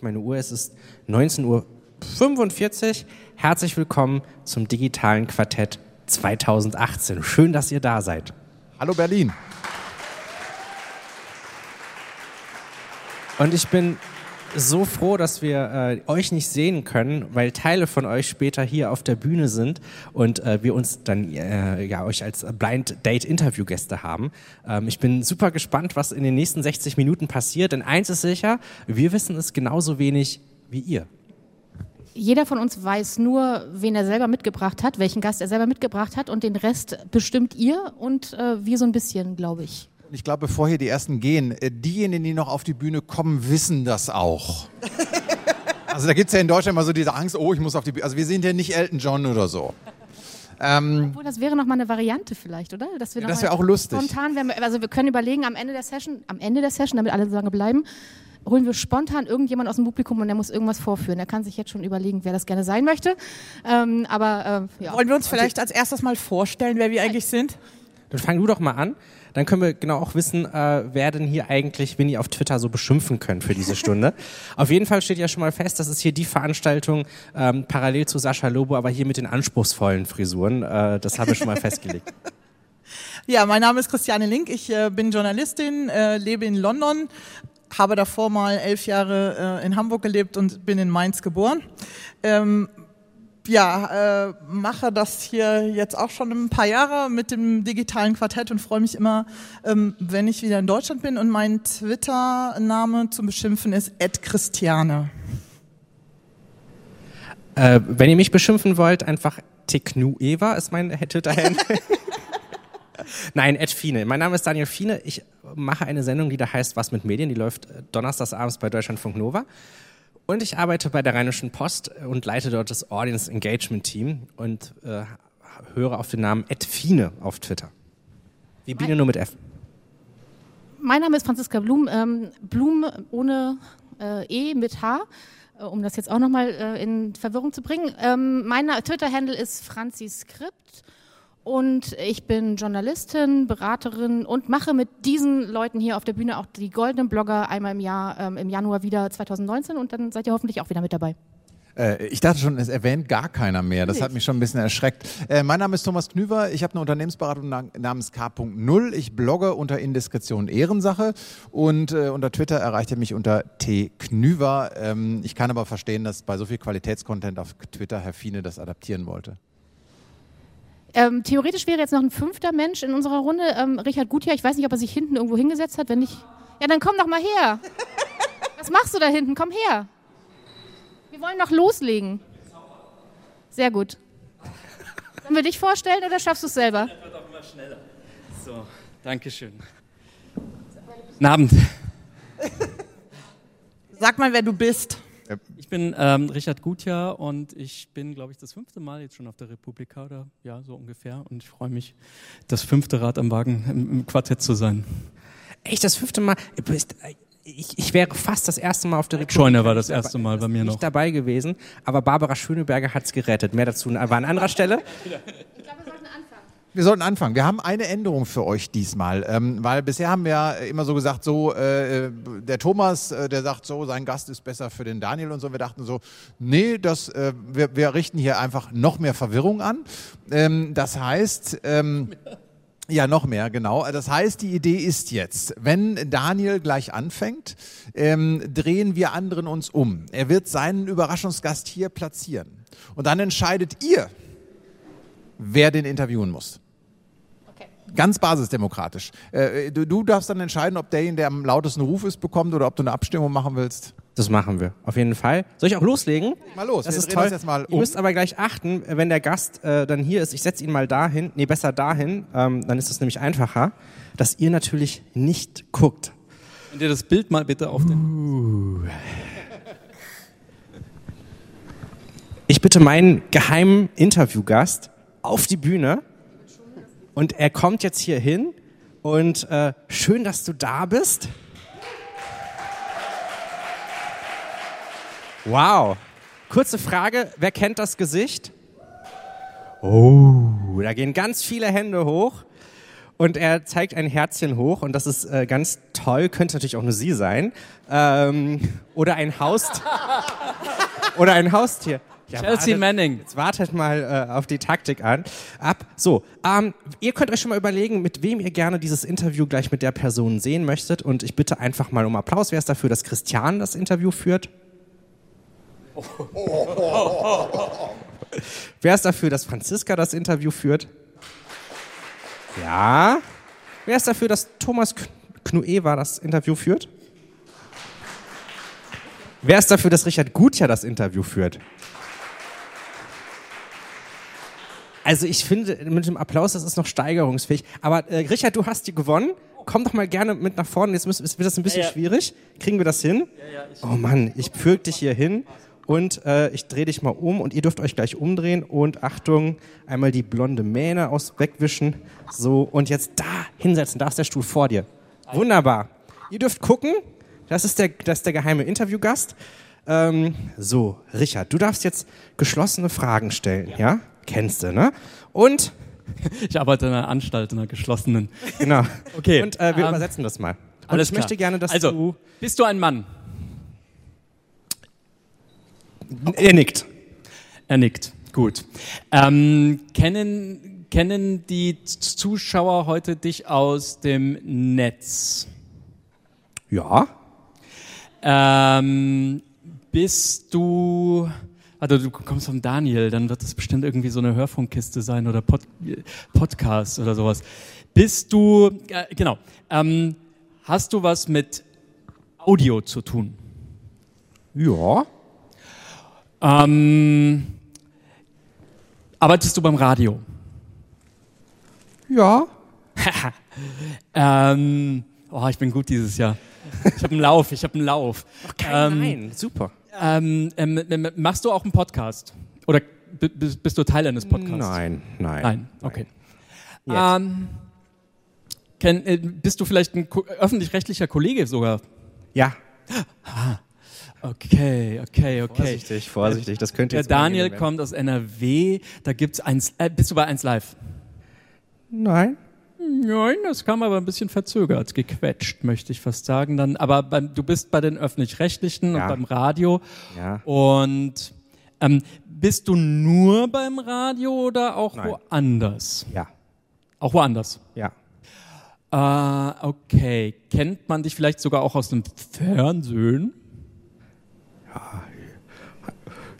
auf meine Uhr, es ist 19.45 Uhr. Herzlich willkommen zum digitalen Quartett 2018. Schön, dass ihr da seid. Hallo Berlin. Und ich bin so froh, dass wir äh, euch nicht sehen können, weil Teile von euch später hier auf der Bühne sind und äh, wir uns dann äh, ja euch als Blind Date Interviewgäste haben. Ähm, ich bin super gespannt, was in den nächsten 60 Minuten passiert, denn eins ist sicher, wir wissen es genauso wenig wie ihr. Jeder von uns weiß nur, wen er selber mitgebracht hat, welchen Gast er selber mitgebracht hat und den Rest bestimmt ihr und äh, wir so ein bisschen, glaube ich. Ich glaube, bevor hier die ersten gehen, äh, diejenigen, die noch auf die Bühne kommen, wissen das auch. Also da gibt es ja in Deutschland immer so diese Angst, oh, ich muss auf die Bühne. Also wir sind ja nicht Elton John oder so. Ähm, Obwohl, das wäre noch mal eine Variante vielleicht, oder? Dass wir das wäre auch lustig. Spontan, also wir können überlegen, am Ende der Session, am Ende der Session, damit alle so lange bleiben, holen wir spontan irgendjemand aus dem Publikum und der muss irgendwas vorführen. Er kann sich jetzt schon überlegen, wer das gerne sein möchte. Ähm, aber äh, ja. Wollen wir uns vielleicht als erstes mal vorstellen, wer wir eigentlich sind? Dann fang du doch mal an. Dann können wir genau auch wissen, äh, wer denn hier eigentlich, wenn ihr auf Twitter so beschimpfen könnt für diese Stunde. auf jeden Fall steht ja schon mal fest, das ist hier die Veranstaltung ähm, parallel zu Sascha Lobo, aber hier mit den anspruchsvollen Frisuren. Äh, das haben wir schon mal festgelegt. Ja, mein Name ist Christiane Link. Ich äh, bin Journalistin, äh, lebe in London, habe davor mal elf Jahre äh, in Hamburg gelebt und bin in Mainz geboren. Ähm, ja, äh, mache das hier jetzt auch schon ein paar Jahre mit dem digitalen Quartett und freue mich immer, ähm, wenn ich wieder in Deutschland bin. Und mein Twitter-Name zum Beschimpfen ist Christiane. Äh, wenn ihr mich beschimpfen wollt, einfach Teknueva ist mein Twitter-Handle. Nein, Ed Fiene. Mein Name ist Daniel Fiene. Ich mache eine Sendung, die da heißt Was mit Medien. Die läuft äh, donnerstags abends bei Deutschlandfunk Nova. Und ich arbeite bei der Rheinischen Post und leite dort das Audience Engagement Team und äh, höre auf den Namen Ed Fiene auf Twitter. Wie Biene nur mit F. Mein Name ist Franziska Blum. Ähm, Blum ohne äh, E mit H äh, um das jetzt auch nochmal äh, in Verwirrung zu bringen. Ähm, mein Twitter-Handle ist Franzis Skript und ich bin Journalistin, Beraterin und mache mit diesen Leuten hier auf der Bühne auch die goldenen Blogger einmal im Jahr, ähm, im Januar wieder 2019 und dann seid ihr hoffentlich auch wieder mit dabei. Äh, ich dachte schon, es erwähnt gar keiner mehr. Das hat mich schon ein bisschen erschreckt. Äh, mein Name ist Thomas Knüver. Ich habe eine Unternehmensberatung namens K.0. Ich blogge unter Indiskretion Ehrensache und äh, unter Twitter erreicht ihr mich unter tknüver. Ähm, ich kann aber verstehen, dass bei so viel Qualitätscontent auf Twitter Herr Fiene das adaptieren wollte. Ähm, theoretisch wäre jetzt noch ein fünfter Mensch in unserer Runde, ähm, Richard Gutjahr. Ich weiß nicht, ob er sich hinten irgendwo hingesetzt hat. Wenn nicht, ja, dann komm doch mal her. Was machst du da hinten? Komm her. Wir wollen noch loslegen. Sehr gut. Sollen wir dich vorstellen oder schaffst du es selber? Das wird auch immer schneller. So, danke schön. Guten Abend. Sag mal, wer du bist. Ich bin ähm, Richard Gutjahr und ich bin, glaube ich, das fünfte Mal jetzt schon auf der Republika oder ja, so ungefähr. Und ich freue mich, das fünfte Rad am Wagen im, im Quartett zu sein. Echt, das fünfte Mal? Ich, ich, wäre fast das erste Mal auf der Republika. Scheuner war das erste Mal bei mir noch. Nicht dabei gewesen, aber Barbara Schöneberger hat es gerettet. Mehr dazu war an anderer Stelle. Wir sollten anfangen. Wir haben eine Änderung für euch diesmal, ähm, weil bisher haben wir ja immer so gesagt, so äh, der Thomas, äh, der sagt so, sein Gast ist besser für den Daniel und so. Wir dachten so, nee, das, äh, wir, wir richten hier einfach noch mehr Verwirrung an. Ähm, das heißt, ähm, ja, noch mehr, genau. Das heißt, die Idee ist jetzt, wenn Daniel gleich anfängt, ähm, drehen wir anderen uns um. Er wird seinen Überraschungsgast hier platzieren. Und dann entscheidet ihr, wer den interviewen muss. Ganz basisdemokratisch. Äh, du, du, darfst dann entscheiden, ob derjenige, der am lautesten Ruf ist, bekommt oder ob du eine Abstimmung machen willst. Das machen wir, auf jeden Fall. Soll ich auch loslegen? Mal los, das ist toll. Das jetzt mal um. Ihr müsst aber gleich achten, wenn der Gast äh, dann hier ist, ich setze ihn mal dahin, nee, besser dahin, ähm, dann ist es nämlich einfacher, dass ihr natürlich nicht guckt. Könnt ihr das Bild mal bitte auf den... Uh. Ich bitte meinen geheimen Interviewgast, auf die Bühne und er kommt jetzt hier hin und äh, schön, dass du da bist. Wow. Kurze Frage, wer kennt das Gesicht? Oh, da gehen ganz viele Hände hoch und er zeigt ein Herzchen hoch und das ist äh, ganz toll, könnte natürlich auch nur sie sein. Ähm, oder ein Haustier. oder ein Haustier. Ja, Chelsea wartet, Manning. Jetzt wartet mal äh, auf die Taktik an. Ab. So, ähm, ihr könnt euch schon mal überlegen, mit wem ihr gerne dieses Interview gleich mit der Person sehen möchtet. Und ich bitte einfach mal um Applaus. Wer ist dafür, dass Christian das Interview führt? Oh. Wer ist dafür, dass Franziska das Interview führt? Ja. Wer ist dafür, dass Thomas Knueva das Interview führt? Wer ist dafür, dass Richard Gutjahr das Interview führt? Also ich finde, mit dem Applaus, das ist noch steigerungsfähig. Aber äh, Richard, du hast die gewonnen. Komm doch mal gerne mit nach vorne. Jetzt müssen, wird das ein bisschen ja, ja. schwierig. Kriegen wir das hin? Ja, oh Mann, ich füge dich hier hin und äh, ich drehe dich mal um und ihr dürft euch gleich umdrehen und Achtung, einmal die blonde Mähne aus wegwischen. So, und jetzt da hinsetzen, da ist der Stuhl vor dir. Wunderbar. Ihr dürft gucken, das ist der, das ist der geheime Interviewgast. Ähm, so, Richard, du darfst jetzt geschlossene Fragen stellen, ja? Kennst du, ne? Und ich arbeite in einer Anstalt, in einer geschlossenen. Genau. Okay. Und äh, wir ähm, übersetzen das mal. Und alles ich möchte gerne, dass also, du. Bist du ein Mann? Er nickt. Er nickt. Gut. Ähm, kennen, kennen die Zuschauer heute dich aus dem Netz? Ja. Ähm, bist du, also du kommst von Daniel, dann wird das bestimmt irgendwie so eine Hörfunkkiste sein oder Pod, Podcast oder sowas. Bist du, äh, genau, ähm, hast du was mit Audio zu tun? Ja. Ähm, arbeitest du beim Radio? Ja. ähm, oh, ich bin gut dieses Jahr. Ich habe einen Lauf, ich habe einen Lauf. Ach, kein ähm, Nein, super. Ähm, ähm, machst du auch einen Podcast? Oder bist du Teil eines Podcasts? Nein, nein. Nein, okay. Ähm, kenn, äh, bist du vielleicht ein öffentlich-rechtlicher Kollege sogar? Ja. Ah. Okay, okay, okay. Vorsichtig, vorsichtig, das könnte jetzt. Der Daniel kommt aus NRW, da gibt's eins, äh, bist du bei 1 Live? Nein. Nein, das kam aber ein bisschen verzögert, gequetscht, möchte ich fast sagen. Dann, aber beim, du bist bei den öffentlich-rechtlichen ja. und beim Radio. Ja. Und ähm, bist du nur beim Radio oder auch Nein. woanders? Ja. Auch woanders? Ja. Äh, okay. Kennt man dich vielleicht sogar auch aus dem Fernsehen?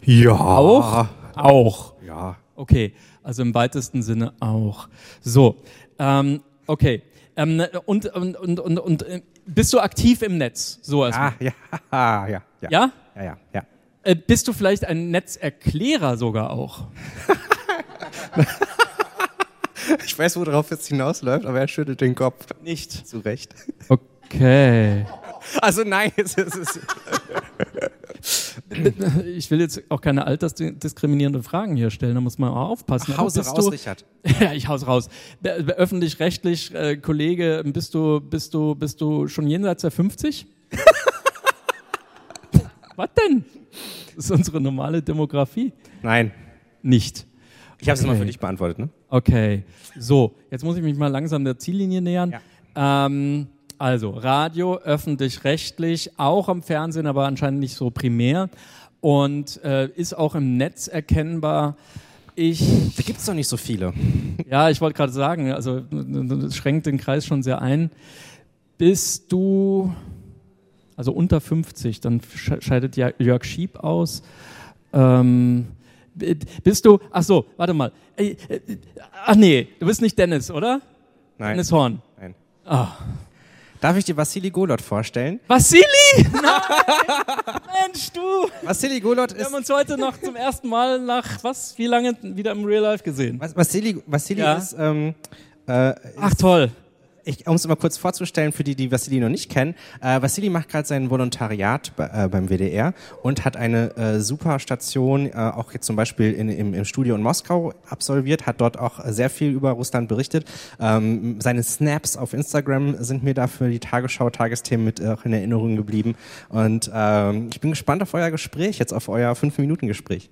Ja. Auch? Auch. Ja. Okay, also im weitesten Sinne auch. So, ähm, okay. Ähm, und, und, und, und, und äh, bist du aktiv im Netz? So erstmal. Ja, ja, ja. Ja? Ja, ja, ja. ja. Äh, bist du vielleicht ein Netzerklärer sogar auch? ich weiß, worauf es hinausläuft, aber er schüttelt den Kopf. Nicht. Zu Recht. Okay. Also nein, es ist. ich will jetzt auch keine altersdiskriminierenden Fragen hier stellen, da muss man auch aufpassen. Ach, Hause raus, du, Richard. ja, ich haus raus. Öffentlich-rechtlich, äh, Kollege, bist du, bist, du, bist du schon jenseits der 50? Was denn? Das ist unsere normale Demografie. Nein. Nicht. Ich habe es okay. mal für dich beantwortet, ne? Okay. So, jetzt muss ich mich mal langsam der Ziellinie nähern. Ja. Ähm, also Radio, öffentlich-rechtlich, auch am Fernsehen, aber anscheinend nicht so primär und äh, ist auch im Netz erkennbar. Ich, da gibt es doch nicht so viele. Ja, ich wollte gerade sagen, also das schränkt den Kreis schon sehr ein. Bist du, also unter 50, dann scheidet Jörg Schieb aus. Ähm, bist du, ach so, warte mal. Äh, äh, ach nee, du bist nicht Dennis, oder? Nein. Dennis Horn. Nein. Ah. Darf ich dir Vassili Golot vorstellen? Vassili? Mensch, du! Vassili Golot ist. Wir haben uns heute noch zum ersten Mal nach was? Wie lange wieder im Real Life gesehen? Vassili, Vassili ja. ist. Ähm, äh, Ach toll um es mal kurz vorzustellen, für die, die Vassili noch nicht kennen, äh, Vassili macht gerade sein Volontariat bei, äh, beim WDR und hat eine äh, super Station, äh, auch jetzt zum Beispiel in, im, im Studio in Moskau absolviert, hat dort auch sehr viel über Russland berichtet. Ähm, seine Snaps auf Instagram sind mir da für die Tagesschau, Tagesthemen mit auch in Erinnerung geblieben. Und ähm, ich bin gespannt auf euer Gespräch, jetzt auf euer 5-Minuten-Gespräch.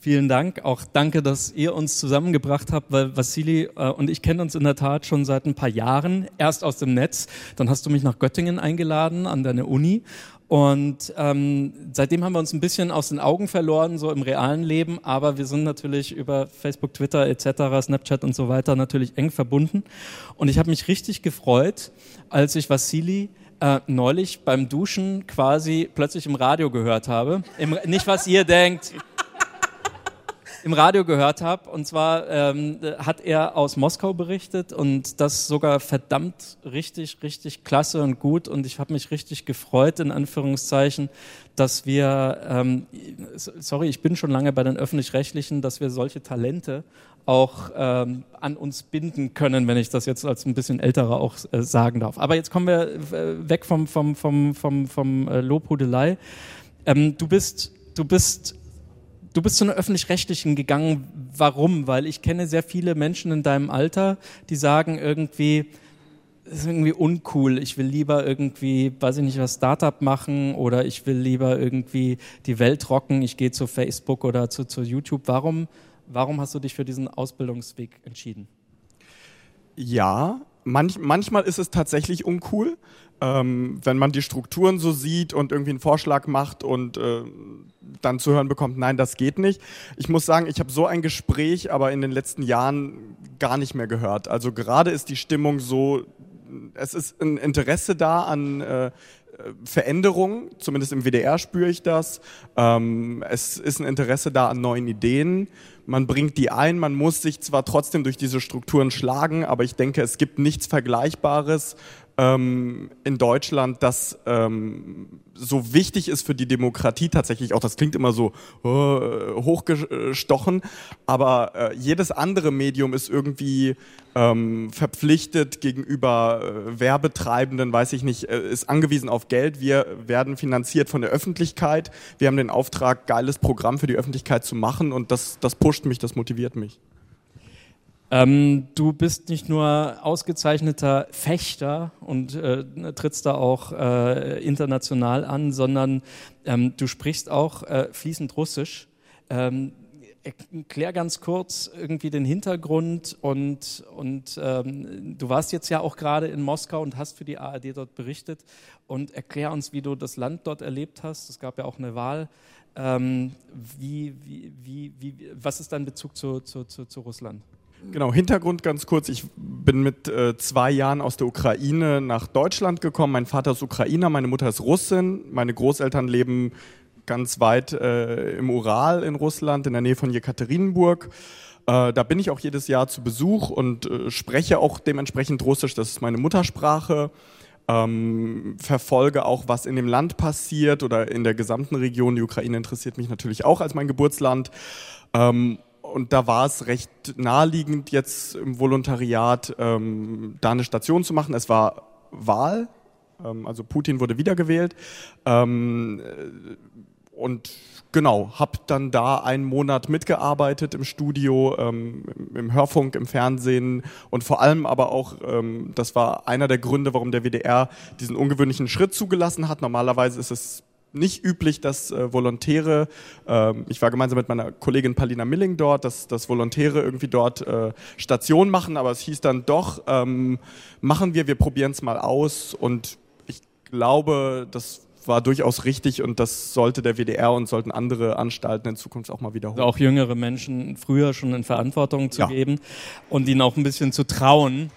Vielen Dank. Auch danke, dass ihr uns zusammengebracht habt, weil Vassili äh, und ich kennen uns in der Tat schon seit ein paar Jahren. Erst aus dem Netz, dann hast du mich nach Göttingen eingeladen an deine Uni. Und ähm, seitdem haben wir uns ein bisschen aus den Augen verloren, so im realen Leben, aber wir sind natürlich über Facebook, Twitter etc., Snapchat und so weiter natürlich eng verbunden. Und ich habe mich richtig gefreut, als ich Vassili äh, neulich beim Duschen quasi plötzlich im Radio gehört habe. Im, nicht, was ihr denkt im Radio gehört habe. Und zwar ähm, hat er aus Moskau berichtet und das sogar verdammt richtig, richtig klasse und gut. Und ich habe mich richtig gefreut, in Anführungszeichen, dass wir, ähm, sorry, ich bin schon lange bei den öffentlich-rechtlichen, dass wir solche Talente auch ähm, an uns binden können, wenn ich das jetzt als ein bisschen älterer auch äh, sagen darf. Aber jetzt kommen wir äh, weg vom, vom, vom, vom, vom äh, Lobhudelei. Ähm, du bist, du bist du bist zu einer öffentlich-rechtlichen gegangen. Warum? Weil ich kenne sehr viele Menschen in deinem Alter, die sagen irgendwie, das ist irgendwie uncool. Ich will lieber irgendwie, weiß ich nicht, was Startup machen oder ich will lieber irgendwie die Welt rocken. Ich gehe zu Facebook oder zu, zu YouTube. Warum, warum hast du dich für diesen Ausbildungsweg entschieden? Ja, manch, manchmal ist es tatsächlich uncool ähm, wenn man die Strukturen so sieht und irgendwie einen Vorschlag macht und äh, dann zu hören bekommt, nein, das geht nicht. Ich muss sagen, ich habe so ein Gespräch aber in den letzten Jahren gar nicht mehr gehört. Also gerade ist die Stimmung so, es ist ein Interesse da an äh, Veränderung, zumindest im WDR spüre ich das. Ähm, es ist ein Interesse da an neuen Ideen. Man bringt die ein, man muss sich zwar trotzdem durch diese Strukturen schlagen, aber ich denke, es gibt nichts Vergleichbares, ähm, in Deutschland, das ähm, so wichtig ist für die Demokratie tatsächlich auch. Das klingt immer so äh, hochgestochen, aber äh, jedes andere Medium ist irgendwie ähm, verpflichtet gegenüber äh, Werbetreibenden, weiß ich nicht, äh, ist angewiesen auf Geld. Wir werden finanziert von der Öffentlichkeit. Wir haben den Auftrag, geiles Programm für die Öffentlichkeit zu machen und das, das pusht mich, das motiviert mich. Ähm, du bist nicht nur ausgezeichneter Fechter und äh, trittst da auch äh, international an, sondern ähm, du sprichst auch äh, fließend Russisch. Ähm, erklär ganz kurz irgendwie den Hintergrund und, und ähm, du warst jetzt ja auch gerade in Moskau und hast für die ARD dort berichtet und erklär uns, wie du das Land dort erlebt hast. Es gab ja auch eine Wahl. Ähm, wie, wie, wie, was ist dein Bezug zu, zu, zu, zu Russland? Genau, Hintergrund ganz kurz. Ich bin mit äh, zwei Jahren aus der Ukraine nach Deutschland gekommen. Mein Vater ist Ukrainer, meine Mutter ist Russin. Meine Großeltern leben ganz weit äh, im Ural in Russland, in der Nähe von Jekaterinburg. Äh, da bin ich auch jedes Jahr zu Besuch und äh, spreche auch dementsprechend Russisch. Das ist meine Muttersprache. Ähm, verfolge auch, was in dem Land passiert oder in der gesamten Region. Die Ukraine interessiert mich natürlich auch als mein Geburtsland. Ähm, und da war es recht naheliegend, jetzt im Volontariat ähm, da eine Station zu machen. Es war Wahl, ähm, also Putin wurde wiedergewählt. Ähm, äh, und genau, habe dann da einen Monat mitgearbeitet im Studio, ähm, im Hörfunk, im Fernsehen und vor allem aber auch, ähm, das war einer der Gründe, warum der WDR diesen ungewöhnlichen Schritt zugelassen hat. Normalerweise ist es nicht üblich, dass äh, Volontäre, äh, ich war gemeinsam mit meiner Kollegin Palina Milling dort, dass, dass Volontäre irgendwie dort äh, Station machen, aber es hieß dann doch, ähm, machen wir, wir probieren es mal aus und ich glaube, das war durchaus richtig und das sollte der WDR und sollten andere Anstalten in Zukunft auch mal wiederholen. Auch jüngere Menschen früher schon in Verantwortung zu ja. geben und ihnen auch ein bisschen zu trauen.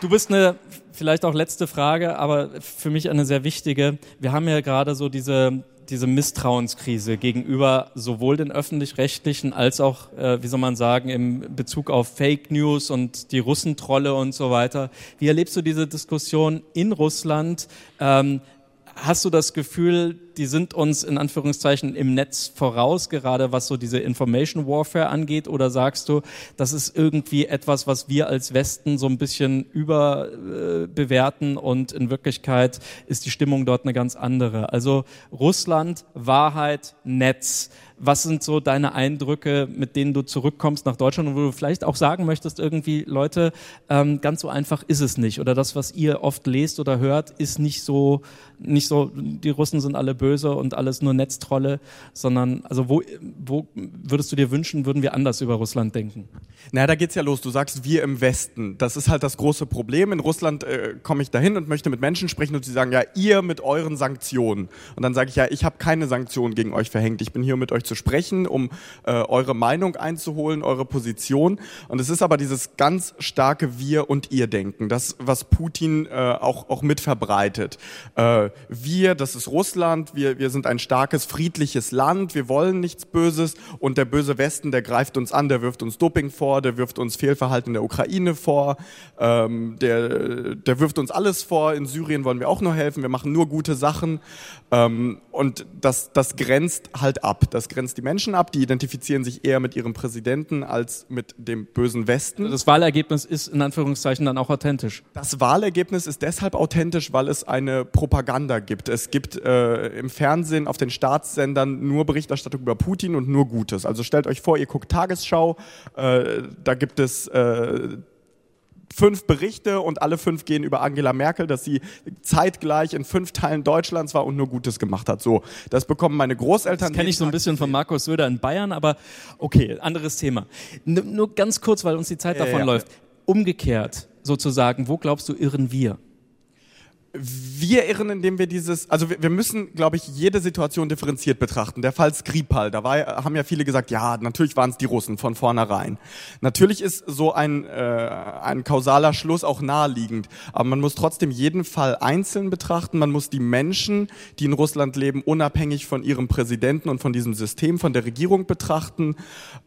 Du bist eine vielleicht auch letzte Frage, aber für mich eine sehr wichtige. Wir haben ja gerade so diese, diese Misstrauenskrise gegenüber sowohl den öffentlich-rechtlichen als auch, äh, wie soll man sagen, im Bezug auf Fake News und die Russentrolle und so weiter. Wie erlebst du diese Diskussion in Russland? Ähm, hast du das Gefühl, die sind uns in Anführungszeichen im Netz voraus, gerade was so diese Information Warfare angeht? Oder sagst du, das ist irgendwie etwas, was wir als Westen so ein bisschen überbewerten äh, und in Wirklichkeit ist die Stimmung dort eine ganz andere? Also Russland, Wahrheit, Netz. Was sind so deine Eindrücke, mit denen du zurückkommst nach Deutschland und wo du vielleicht auch sagen möchtest, irgendwie, Leute, ähm, ganz so einfach ist es nicht. Oder das, was ihr oft lest oder hört, ist nicht so, nicht so, die Russen sind alle böse und alles nur Netztrolle, sondern also wo, wo würdest du dir wünschen, würden wir anders über Russland denken? Na, da geht's ja los. Du sagst wir im Westen. Das ist halt das große Problem. In Russland äh, komme ich dahin und möchte mit Menschen sprechen und sie sagen, ja, ihr mit euren Sanktionen. Und dann sage ich, ja, ich habe keine Sanktionen gegen euch verhängt. Ich bin hier, um mit euch zu sprechen, um äh, eure Meinung einzuholen, eure Position. Und es ist aber dieses ganz starke Wir- und Ihr-Denken, das, was Putin äh, auch, auch mit verbreitet. Äh, wir, das ist Russland, wir, wir sind ein starkes, friedliches Land, wir wollen nichts Böses und der böse Westen, der greift uns an, der wirft uns Doping vor, der wirft uns Fehlverhalten in der Ukraine vor, ähm, der, der wirft uns alles vor, in Syrien wollen wir auch nur helfen, wir machen nur gute Sachen. Ähm, und das, das grenzt halt ab. Das grenzt die Menschen ab, die identifizieren sich eher mit ihrem Präsidenten als mit dem bösen Westen. Das Wahlergebnis ist in Anführungszeichen dann auch authentisch. Das Wahlergebnis ist deshalb authentisch, weil es eine Propaganda gibt. Es gibt äh, im Fernsehen auf den Staatssendern nur Berichterstattung über Putin und nur Gutes. Also stellt euch vor, ihr guckt Tagesschau, äh, da gibt es äh, fünf Berichte und alle fünf gehen über Angela Merkel, dass sie zeitgleich in fünf Teilen Deutschlands war und nur Gutes gemacht hat. So, das bekommen meine Großeltern. Das kenne ich so ein bisschen von Markus Söder in Bayern, aber okay, anderes Thema. N nur ganz kurz, weil uns die Zeit davon ja, ja. läuft. Umgekehrt sozusagen, wo glaubst du irren wir? Wir irren, indem wir dieses, also wir, wir müssen, glaube ich, jede Situation differenziert betrachten. Der Fall Skripal, da war, haben ja viele gesagt, ja, natürlich waren es die Russen von vornherein. Natürlich ist so ein, äh, ein kausaler Schluss auch naheliegend, aber man muss trotzdem jeden Fall einzeln betrachten. Man muss die Menschen, die in Russland leben, unabhängig von ihrem Präsidenten und von diesem System, von der Regierung betrachten.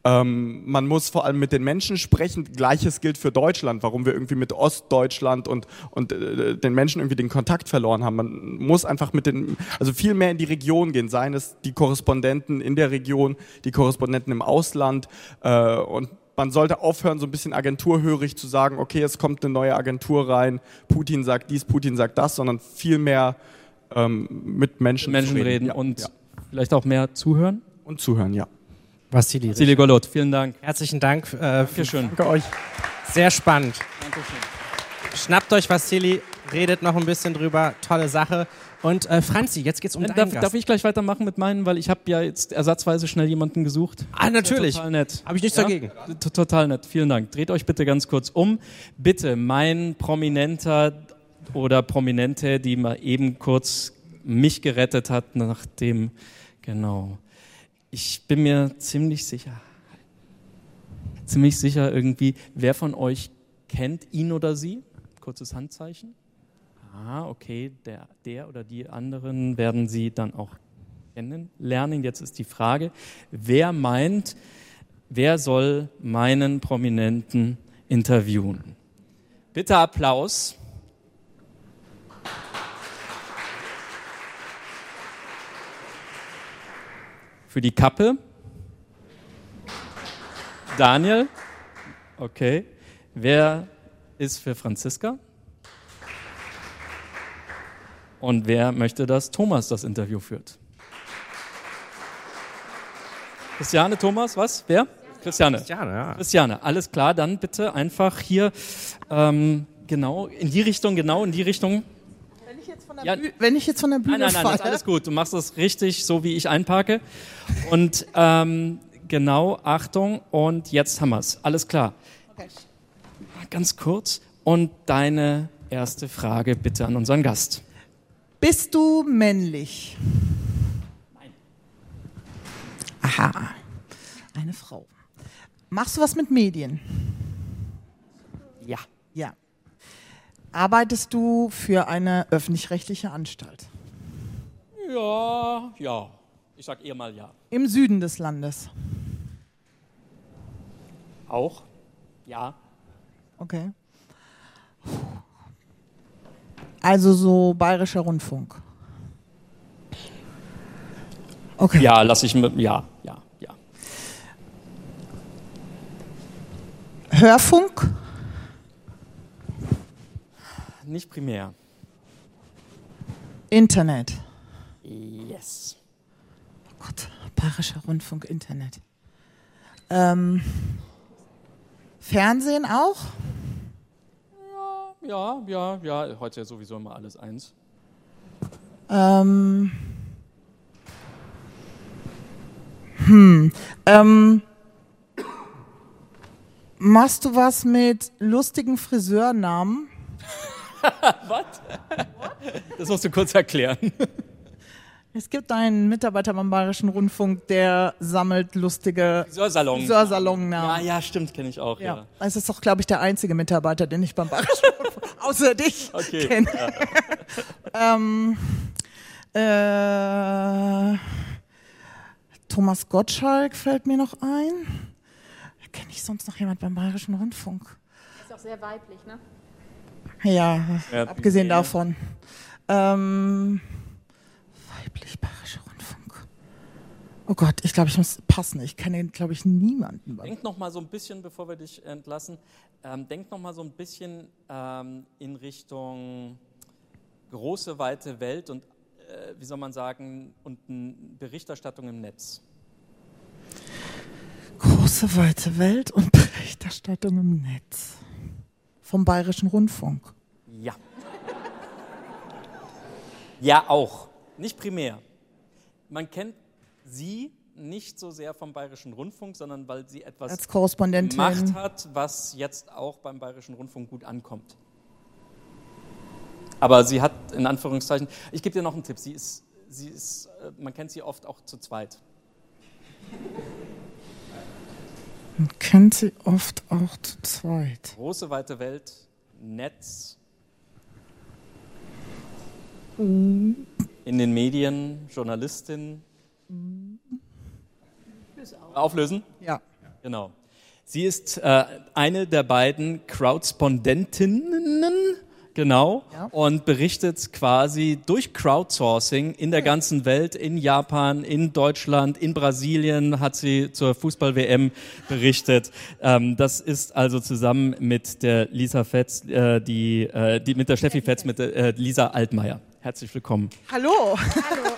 Ähm, man muss vor allem mit den Menschen sprechen. Gleiches gilt für Deutschland, warum wir irgendwie mit Ostdeutschland und, und äh, den Menschen irgendwie den Kontakt verloren haben. Man muss einfach mit den, also viel mehr in die Region gehen, seien es die Korrespondenten in der Region, die Korrespondenten im Ausland äh, und man sollte aufhören, so ein bisschen agenturhörig zu sagen, okay, es kommt eine neue Agentur rein, Putin sagt dies, Putin sagt das, sondern viel mehr ähm, mit Menschen, Menschen reden, reden ja, und ja. vielleicht auch mehr zuhören. Und zuhören, ja. Vassili. Vassili Golot, vielen Dank. Herzlichen Dank. Äh, Dankeschön. Danke euch. Sehr spannend. Dankeschön. Schnappt euch Vassili, redet noch ein bisschen drüber, tolle Sache. Und äh, Franzi, jetzt geht's um äh, deinen darf, Gast. darf ich gleich weitermachen mit meinen, weil ich habe ja jetzt ersatzweise schnell jemanden gesucht. Ah, natürlich. total nett. Habe ich nichts ja? dagegen. T total nett. Vielen Dank. Dreht euch bitte ganz kurz um. Bitte, mein Prominenter oder Prominente, die mal eben kurz mich gerettet hat, nachdem, genau. Ich bin mir ziemlich sicher, ziemlich sicher irgendwie, wer von euch kennt ihn oder sie? Kurzes Handzeichen. Ah, okay, der, der oder die anderen werden Sie dann auch kennenlernen. Jetzt ist die Frage, wer meint, wer soll meinen Prominenten interviewen? Bitte Applaus. Für die Kappe. Daniel. Okay. Wer ist für Franziska? Und wer möchte, dass Thomas das Interview führt? Christiane, Thomas, was? Wer? Christiane. Christiane, ja. Christiane, alles klar, dann bitte einfach hier ähm, genau in die Richtung, genau in die Richtung. Wenn ich jetzt von der, ja, Bühne, wenn ich jetzt von der Bühne Nein, nein, nein, ist alles gut. Du machst das richtig, so wie ich einparke. Und ähm, genau, Achtung, und jetzt haben wir es. Alles klar. Okay. Ganz kurz. Und deine erste Frage bitte an unseren Gast. Bist du männlich? Nein. Aha, eine Frau. Machst du was mit Medien? Ja. Ja. Arbeitest du für eine öffentlich-rechtliche Anstalt? Ja, ja. Ich sag eher mal ja. Im Süden des Landes? Auch? Ja. Okay. Also so bayerischer Rundfunk. Okay. Ja, lass ich mit, ja, ja, ja. Hörfunk? Nicht primär. Internet? Yes. Oh Gott, Bayerischer Rundfunk, Internet. Ähm, Fernsehen auch? Ja, ja, ja, heute ja sowieso immer alles eins. Ähm, hm, ähm, machst du was mit lustigen Friseurnamen? was? Das musst du kurz erklären. Es gibt einen Mitarbeiter beim Bayerischen Rundfunk, der sammelt lustige Friseursalon. Friseursalonnamen. Ja, ja, stimmt, kenne ich auch. Ja. ja. Es ist doch, glaube ich, der einzige Mitarbeiter, den ich beim Bayerischen Rundfunk außer dich okay. kenne. Ja. ähm, äh, Thomas Gottschalk fällt mir noch ein. Kenne ich sonst noch jemand beim Bayerischen Rundfunk? Ist auch sehr weiblich, ne? Ja, ja abgesehen davon. Ähm, weiblich Bayerischer Rundfunk. Oh Gott, ich glaube, ich muss passen. Ich kenne, glaube ich, niemanden. Denk noch mal so ein bisschen, bevor wir dich entlassen, ähm, denk noch mal so ein bisschen ähm, in Richtung große, weite Welt und, äh, wie soll man sagen, und Berichterstattung im Netz. Große, weite Welt und Berichterstattung im Netz. Vom Bayerischen Rundfunk. Ja. Ja, auch. Nicht primär. Man kennt sie nicht so sehr vom Bayerischen Rundfunk, sondern weil sie etwas Als Korrespondentin. gemacht hat, was jetzt auch beim Bayerischen Rundfunk gut ankommt. Aber sie hat in Anführungszeichen, ich gebe dir noch einen Tipp, sie ist, sie ist, äh, man kennt sie oft auch zu zweit. Man kennt sie oft auch zu zweit. Große, weite Welt, Netz. Mhm in den Medien, Journalistin. Auflösen? Ja. Genau. Sie ist äh, eine der beiden Crowdspondentinnen, genau, ja. und berichtet quasi durch Crowdsourcing in der ganzen Welt, in Japan, in Deutschland, in Brasilien hat sie zur Fußball-WM berichtet. Ähm, das ist also zusammen mit der Lisa Fetz, äh, die, äh, die, mit der Steffi Fetz, mit der äh, Lisa Altmaier. Herzlich willkommen. Hallo. Hallo.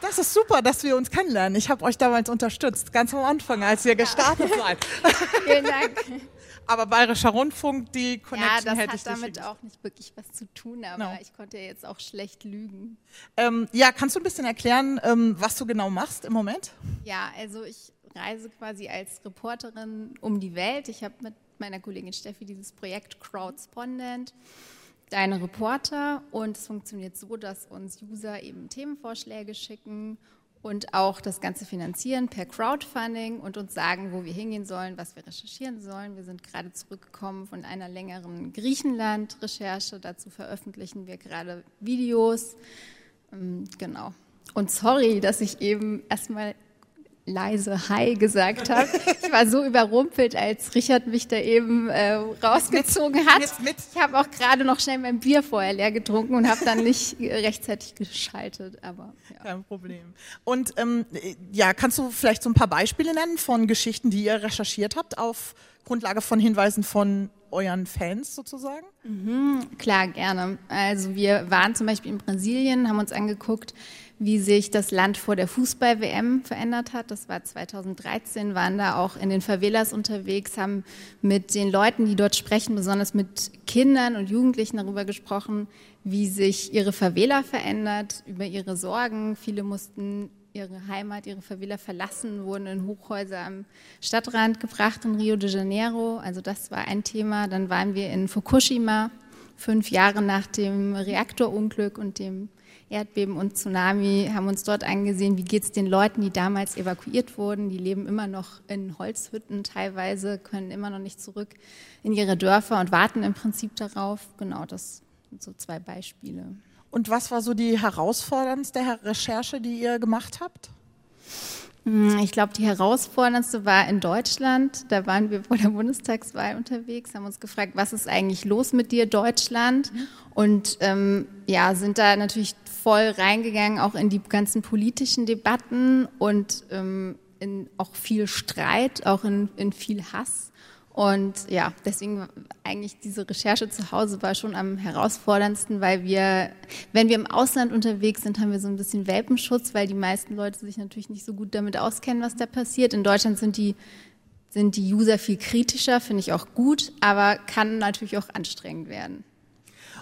Das ist super, dass wir uns kennenlernen. Ich habe euch damals unterstützt, ganz am Anfang, als ihr gestartet seid. Vielen Dank. Aber Bayerischer Rundfunk, die Connection ja, das hätte ich hat damit auch nicht wirklich was zu tun, aber no. ich konnte jetzt auch schlecht lügen. Ähm, ja, kannst du ein bisschen erklären, ähm, was du genau machst im Moment? Ja, also ich reise quasi als Reporterin um die Welt. Ich habe mit meiner Kollegin Steffi dieses Projekt Crowdspondent, deine Reporter. Und es funktioniert so, dass uns User eben Themenvorschläge schicken und auch das Ganze finanzieren per Crowdfunding und uns sagen, wo wir hingehen sollen, was wir recherchieren sollen. Wir sind gerade zurückgekommen von einer längeren Griechenland-Recherche. Dazu veröffentlichen wir gerade Videos. Ähm, genau. Und sorry, dass ich eben erstmal leise Hi gesagt habe. Ich war so überrumpelt, als Richard mich da eben äh, rausgezogen hat. Ich habe auch gerade noch schnell mein Bier vorher leer getrunken und habe dann nicht rechtzeitig geschaltet. Aber ja. kein Problem. Und ähm, ja, kannst du vielleicht so ein paar Beispiele nennen von Geschichten, die ihr recherchiert habt auf Grundlage von Hinweisen von euren Fans sozusagen? Mhm, klar, gerne. Also wir waren zum Beispiel in Brasilien, haben uns angeguckt, wie sich das Land vor der Fußball-WM verändert hat. Das war 2013, waren da auch in den Favelas unterwegs, haben mit den Leuten, die dort sprechen, besonders mit Kindern und Jugendlichen darüber gesprochen, wie sich ihre Favela verändert, über ihre Sorgen. Viele mussten ihre Heimat, ihre Favela verlassen, wurden in Hochhäuser am Stadtrand gebracht in Rio de Janeiro. Also das war ein Thema. Dann waren wir in Fukushima, fünf Jahre nach dem Reaktorunglück und dem Erdbeben und Tsunami, haben uns dort angesehen, wie geht es den Leuten, die damals evakuiert wurden. Die leben immer noch in Holzhütten teilweise, können immer noch nicht zurück in ihre Dörfer und warten im Prinzip darauf. Genau, das sind so zwei Beispiele. Und was war so die herausforderndste Recherche, die ihr gemacht habt? Hm, ich glaube, die herausforderndste war in Deutschland. Da waren wir vor der Bundestagswahl unterwegs, haben uns gefragt, was ist eigentlich los mit dir, Deutschland? Mhm. Und ähm, ja, sind da natürlich voll reingegangen, auch in die ganzen politischen Debatten und ähm, in auch viel Streit, auch in, in viel Hass. Und ja, deswegen eigentlich diese Recherche zu Hause war schon am herausforderndsten, weil wir, wenn wir im Ausland unterwegs sind, haben wir so ein bisschen Welpenschutz, weil die meisten Leute sich natürlich nicht so gut damit auskennen, was da passiert. In Deutschland sind die, sind die User viel kritischer, finde ich auch gut, aber kann natürlich auch anstrengend werden.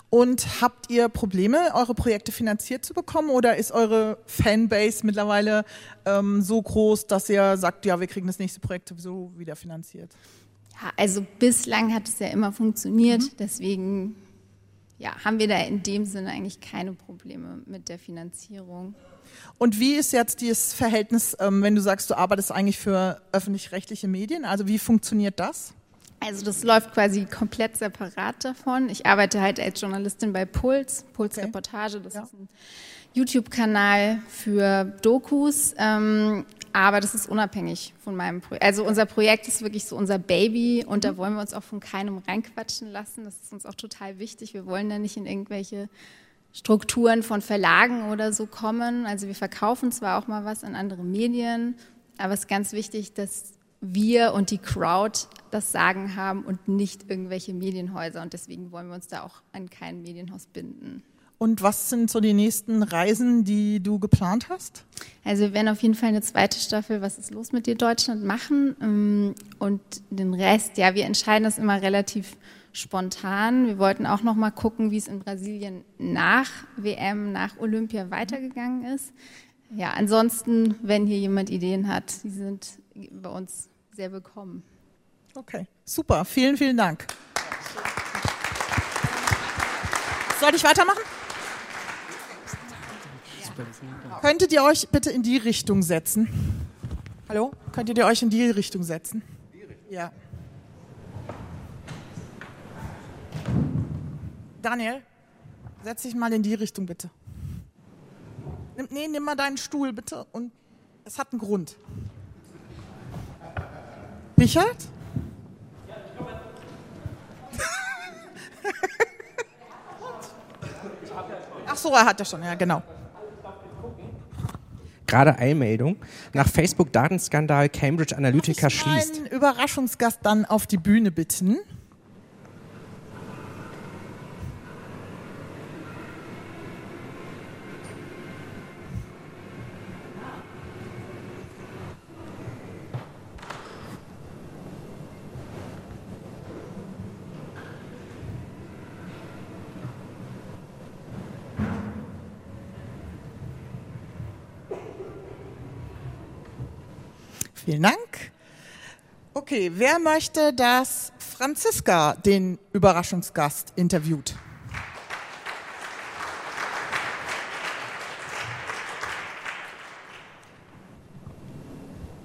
Und habt ihr Probleme, eure Projekte finanziert zu bekommen oder ist eure Fanbase mittlerweile ähm, so groß, dass ihr sagt, ja, wir kriegen das nächste Projekt sowieso wieder finanziert? Ja, also bislang hat es ja immer funktioniert, mhm. deswegen ja, haben wir da in dem Sinne eigentlich keine Probleme mit der Finanzierung. Und wie ist jetzt dieses Verhältnis, ähm, wenn du sagst, du arbeitest eigentlich für öffentlich-rechtliche Medien? Also wie funktioniert das? Also das läuft quasi komplett separat davon. Ich arbeite halt als Journalistin bei Puls, Puls okay. Reportage. Das ja. ist ein YouTube-Kanal für Dokus. Ähm, aber das ist unabhängig von meinem Projekt. Also unser Projekt ist wirklich so unser Baby und da wollen wir uns auch von keinem reinquatschen lassen. Das ist uns auch total wichtig. Wir wollen da nicht in irgendwelche Strukturen von Verlagen oder so kommen. Also wir verkaufen zwar auch mal was an andere Medien, aber es ist ganz wichtig, dass wir und die Crowd das Sagen haben und nicht irgendwelche Medienhäuser. Und deswegen wollen wir uns da auch an kein Medienhaus binden. Und was sind so die nächsten Reisen, die du geplant hast? Also wir werden auf jeden Fall eine zweite Staffel Was ist los mit dir Deutschland machen ähm, und den Rest, ja, wir entscheiden das immer relativ spontan. Wir wollten auch noch mal gucken, wie es in Brasilien nach WM, nach Olympia weitergegangen ist. Ja, ansonsten, wenn hier jemand Ideen hat, die sind bei uns sehr willkommen. Okay, super. Vielen, vielen Dank. Soll ich weitermachen? Könntet ihr euch bitte in die Richtung setzen? Hallo? Könntet ihr euch in die Richtung setzen? Ja. Daniel, setz dich mal in die Richtung bitte. Nimm, nee, nimm mal deinen Stuhl bitte und es hat einen Grund. Richard? Ach so, er hat ja schon, ja genau. Gerade Eilmeldung. Nach Facebook-Datenskandal Cambridge Analytica schließt. Einen Überraschungsgast dann auf die Bühne bitten. Vielen Dank. Okay, wer möchte, dass Franziska den Überraschungsgast interviewt?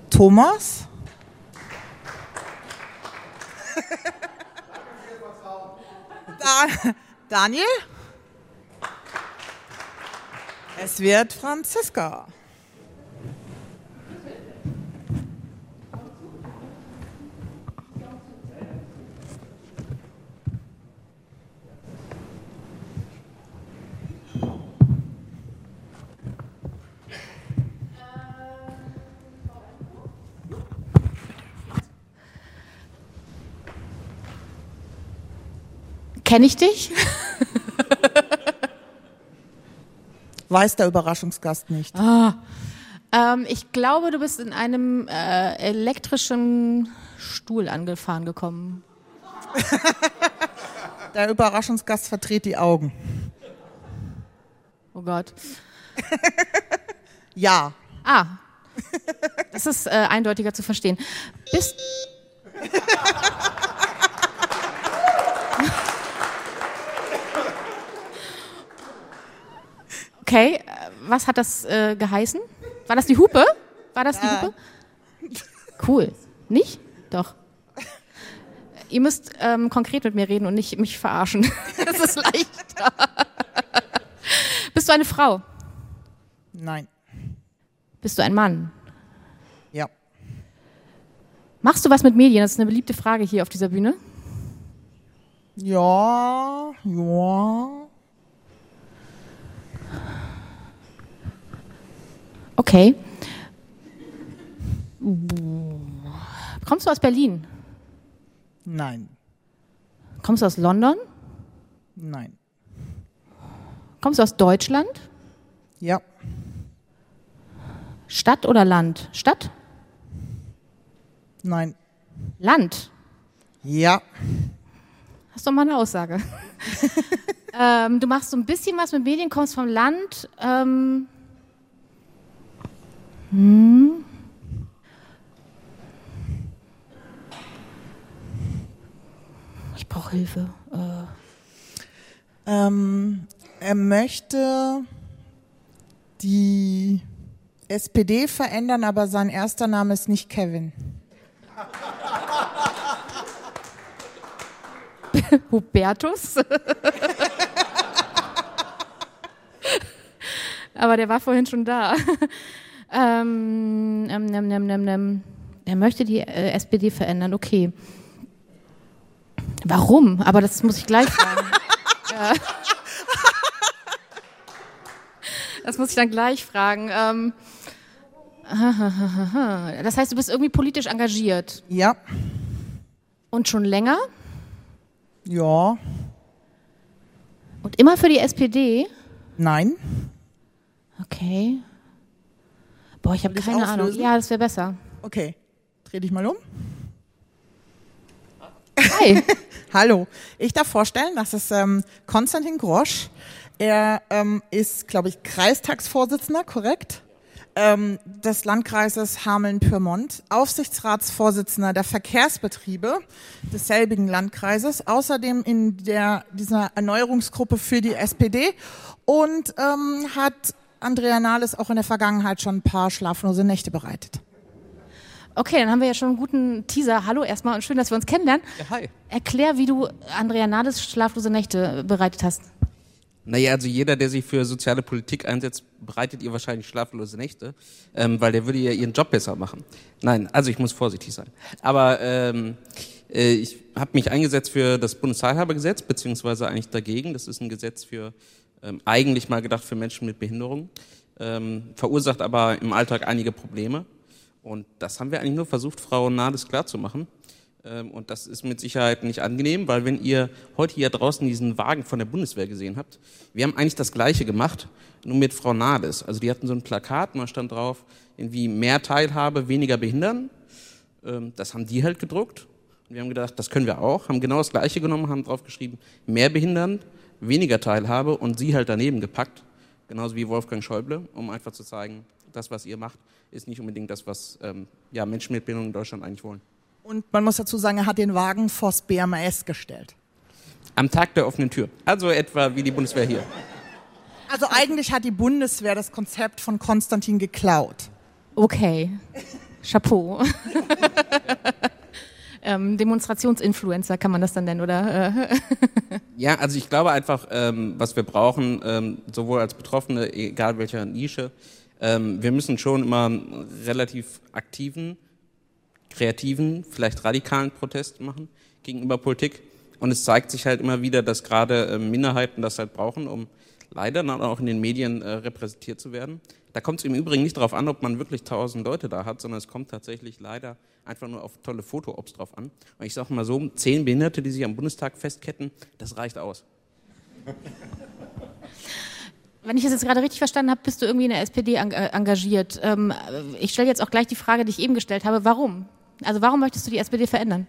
Thomas? da, Daniel? Es wird Franziska. Kenne ich dich? Weiß der Überraschungsgast nicht. Ah, ähm, ich glaube, du bist in einem äh, elektrischen Stuhl angefahren gekommen. der Überraschungsgast verdreht die Augen. Oh Gott. ja. Ah. Das ist äh, eindeutiger zu verstehen. Bist. Okay, äh, was hat das äh, geheißen? War das die Hupe? War das die ja. Hupe? Cool. Nicht? Doch. Ihr müsst ähm, konkret mit mir reden und nicht mich verarschen. das ist leichter. Bist du eine Frau? Nein. Bist du ein Mann? Ja. Machst du was mit Medien? Das ist eine beliebte Frage hier auf dieser Bühne. Ja, ja. Okay. Kommst du aus Berlin? Nein. Kommst du aus London? Nein. Kommst du aus Deutschland? Ja. Stadt oder Land? Stadt? Nein. Land? Ja. Hast doch mal eine Aussage. ähm, du machst so ein bisschen was mit Medien, kommst vom Land. Ähm, hm. Ich brauche Hilfe. Äh. Ähm, er möchte die SPD verändern, aber sein erster Name ist nicht Kevin. Hubertus. aber der war vorhin schon da. Ähm, ähm, ähm, ähm, ähm, ähm. Er möchte die äh, SPD verändern, okay. Warum? Aber das muss ich gleich fragen. das muss ich dann gleich fragen. Ähm, das heißt, du bist irgendwie politisch engagiert. Ja. Und schon länger? Ja. Und immer für die SPD? Nein. Okay. Boah, ich habe keine Ahnung. Ja, das wäre besser. Okay. Dreh dich mal um. Hi. Hallo. Ich darf vorstellen, das ist ähm, Konstantin Grosch. Er ähm, ist, glaube ich, Kreistagsvorsitzender, korrekt? Ähm, des Landkreises Hameln-Pyrmont, Aufsichtsratsvorsitzender der Verkehrsbetriebe desselbigen Landkreises, außerdem in der, dieser Erneuerungsgruppe für die SPD und ähm, hat Andrea Nahles auch in der Vergangenheit schon ein paar schlaflose Nächte bereitet. Okay, dann haben wir ja schon einen guten Teaser. Hallo erstmal und schön, dass wir uns kennenlernen. Ja, hi. Erklär, wie du Andrea Nades schlaflose Nächte bereitet hast. Naja, also jeder, der sich für soziale Politik einsetzt, bereitet ihr wahrscheinlich schlaflose Nächte, ähm, weil der würde ja ihren Job besser machen. Nein, also ich muss vorsichtig sein. Aber ähm, äh, ich habe mich eingesetzt für das Bundesteilhabegesetz, beziehungsweise eigentlich dagegen. Das ist ein Gesetz für ähm, eigentlich mal gedacht für Menschen mit Behinderung, ähm, verursacht aber im Alltag einige Probleme. Und das haben wir eigentlich nur versucht, Frau Nades klarzumachen. Ähm, und das ist mit Sicherheit nicht angenehm, weil wenn ihr heute hier draußen diesen Wagen von der Bundeswehr gesehen habt, wir haben eigentlich das Gleiche gemacht, nur mit Frau Nades. Also die hatten so ein Plakat, da stand drauf, irgendwie mehr Teilhabe, weniger Behindern. Ähm, das haben die halt gedruckt. Und wir haben gedacht, das können wir auch, haben genau das Gleiche genommen, haben drauf geschrieben, mehr Behindern, weniger Teilhabe und sie halt daneben gepackt. Genauso wie Wolfgang Schäuble, um einfach zu zeigen, das, was ihr macht, ist nicht unbedingt das, was ähm, ja, Menschen mit Bildung in Deutschland eigentlich wollen. Und man muss dazu sagen, er hat den Wagen vors BMAS gestellt. Am Tag der offenen Tür. Also etwa wie die Bundeswehr hier. Also eigentlich hat die Bundeswehr das Konzept von Konstantin geklaut. Okay. Chapeau. ähm, Demonstrationsinfluencer kann man das dann nennen, oder? ja, also ich glaube einfach, ähm, was wir brauchen, ähm, sowohl als Betroffene, egal welcher Nische, ähm, wir müssen schon immer relativ aktiven, kreativen, vielleicht radikalen Protest machen gegenüber Politik. Und es zeigt sich halt immer wieder, dass gerade äh, Minderheiten das halt brauchen, um leider dann auch in den Medien äh, repräsentiert zu werden. Da kommt es im Übrigen nicht darauf an, ob man wirklich tausend Leute da hat, sondern es kommt tatsächlich leider einfach nur auf tolle Fotoops drauf an. Und ich sage mal so, zehn Behinderte, die sich am Bundestag festketten, das reicht aus. Wenn ich das jetzt gerade richtig verstanden habe, bist du irgendwie in der SPD äh, engagiert. Ähm, ich stelle jetzt auch gleich die Frage, die ich eben gestellt habe. Warum? Also warum möchtest du die SPD verändern?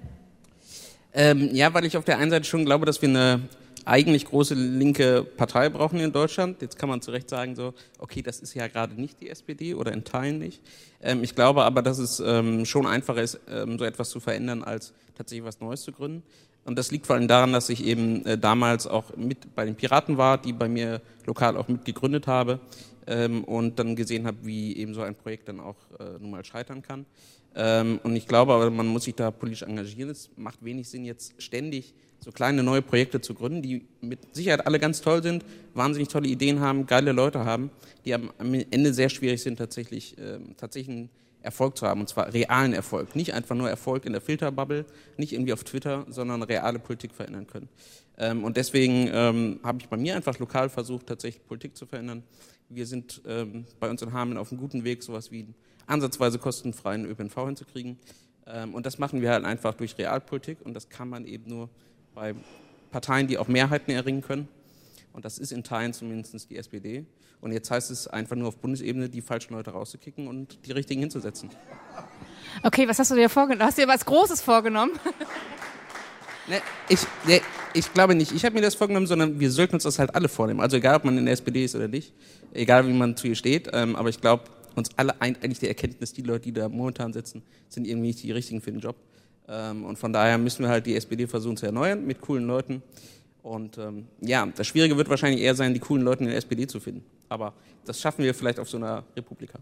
Ähm, ja, weil ich auf der einen Seite schon glaube, dass wir eine eigentlich große linke Partei brauchen in Deutschland. Jetzt kann man zu Recht sagen, so, okay, das ist ja gerade nicht die SPD oder in Teilen nicht. Ähm, ich glaube aber, dass es ähm, schon einfacher ist, ähm, so etwas zu verändern, als tatsächlich was Neues zu gründen. Und das liegt vor allem daran, dass ich eben äh, damals auch mit bei den Piraten war, die bei mir lokal auch mitgegründet habe ähm, und dann gesehen habe, wie eben so ein Projekt dann auch äh, nun mal scheitern kann. Ähm, und ich glaube aber, man muss sich da politisch engagieren. Es macht wenig Sinn, jetzt ständig so kleine neue Projekte zu gründen, die mit Sicherheit alle ganz toll sind, wahnsinnig tolle Ideen haben, geile Leute haben, die am, Ende sehr schwierig sind, tatsächlich, äh, tatsächlich Erfolg zu haben, und zwar realen Erfolg. Nicht einfach nur Erfolg in der Filterbubble, nicht irgendwie auf Twitter, sondern reale Politik verändern können. Ähm, und deswegen ähm, habe ich bei mir einfach lokal versucht, tatsächlich Politik zu verändern. Wir sind ähm, bei uns in Hameln auf einem guten Weg, sowas wie einen ansatzweise kostenfreien ÖPNV hinzukriegen. Ähm, und das machen wir halt einfach durch Realpolitik und das kann man eben nur bei Parteien, die auch Mehrheiten erringen können. Und das ist in Teilen zumindest die SPD. Und jetzt heißt es einfach nur auf Bundesebene, die falschen Leute rauszukicken und die richtigen hinzusetzen. Okay, was hast du dir vorgenommen? Hast du dir was Großes vorgenommen? Ne, ich, ne, ich glaube nicht, ich habe mir das vorgenommen, sondern wir sollten uns das halt alle vornehmen. Also egal, ob man in der SPD ist oder nicht, egal wie man zu ihr steht, ähm, aber ich glaube, uns alle eint eigentlich die Erkenntnis, die Leute, die da momentan sitzen, sind irgendwie nicht die richtigen für den Job. Ähm, und von daher müssen wir halt die SPD versuchen zu erneuern mit coolen Leuten. Und ähm, ja, das Schwierige wird wahrscheinlich eher sein, die coolen Leute in der SPD zu finden. Aber das schaffen wir vielleicht auf so einer Republika.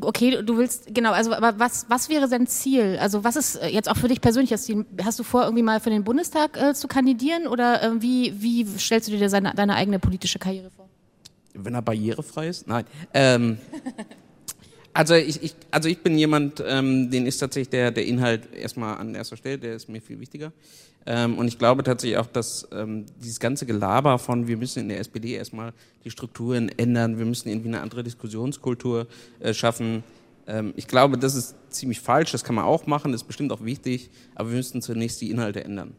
Okay, du willst, genau, also aber was, was wäre sein Ziel? Also was ist äh, jetzt auch für dich persönlich das Ziel? Hast du vor, irgendwie mal für den Bundestag äh, zu kandidieren oder äh, wie, wie stellst du dir seine, deine eigene politische Karriere vor? Wenn er barrierefrei ist? Nein. Ähm, also ich, ich, also ich bin jemand, ähm, den ist tatsächlich der, der Inhalt erstmal an erster Stelle, der ist mir viel wichtiger. Ähm, und ich glaube tatsächlich auch, dass ähm, dieses ganze Gelaber von, wir müssen in der SPD erstmal die Strukturen ändern, wir müssen irgendwie eine andere Diskussionskultur äh, schaffen. Ähm, ich glaube, das ist ziemlich falsch, das kann man auch machen, das ist bestimmt auch wichtig, aber wir müssten zunächst die Inhalte ändern.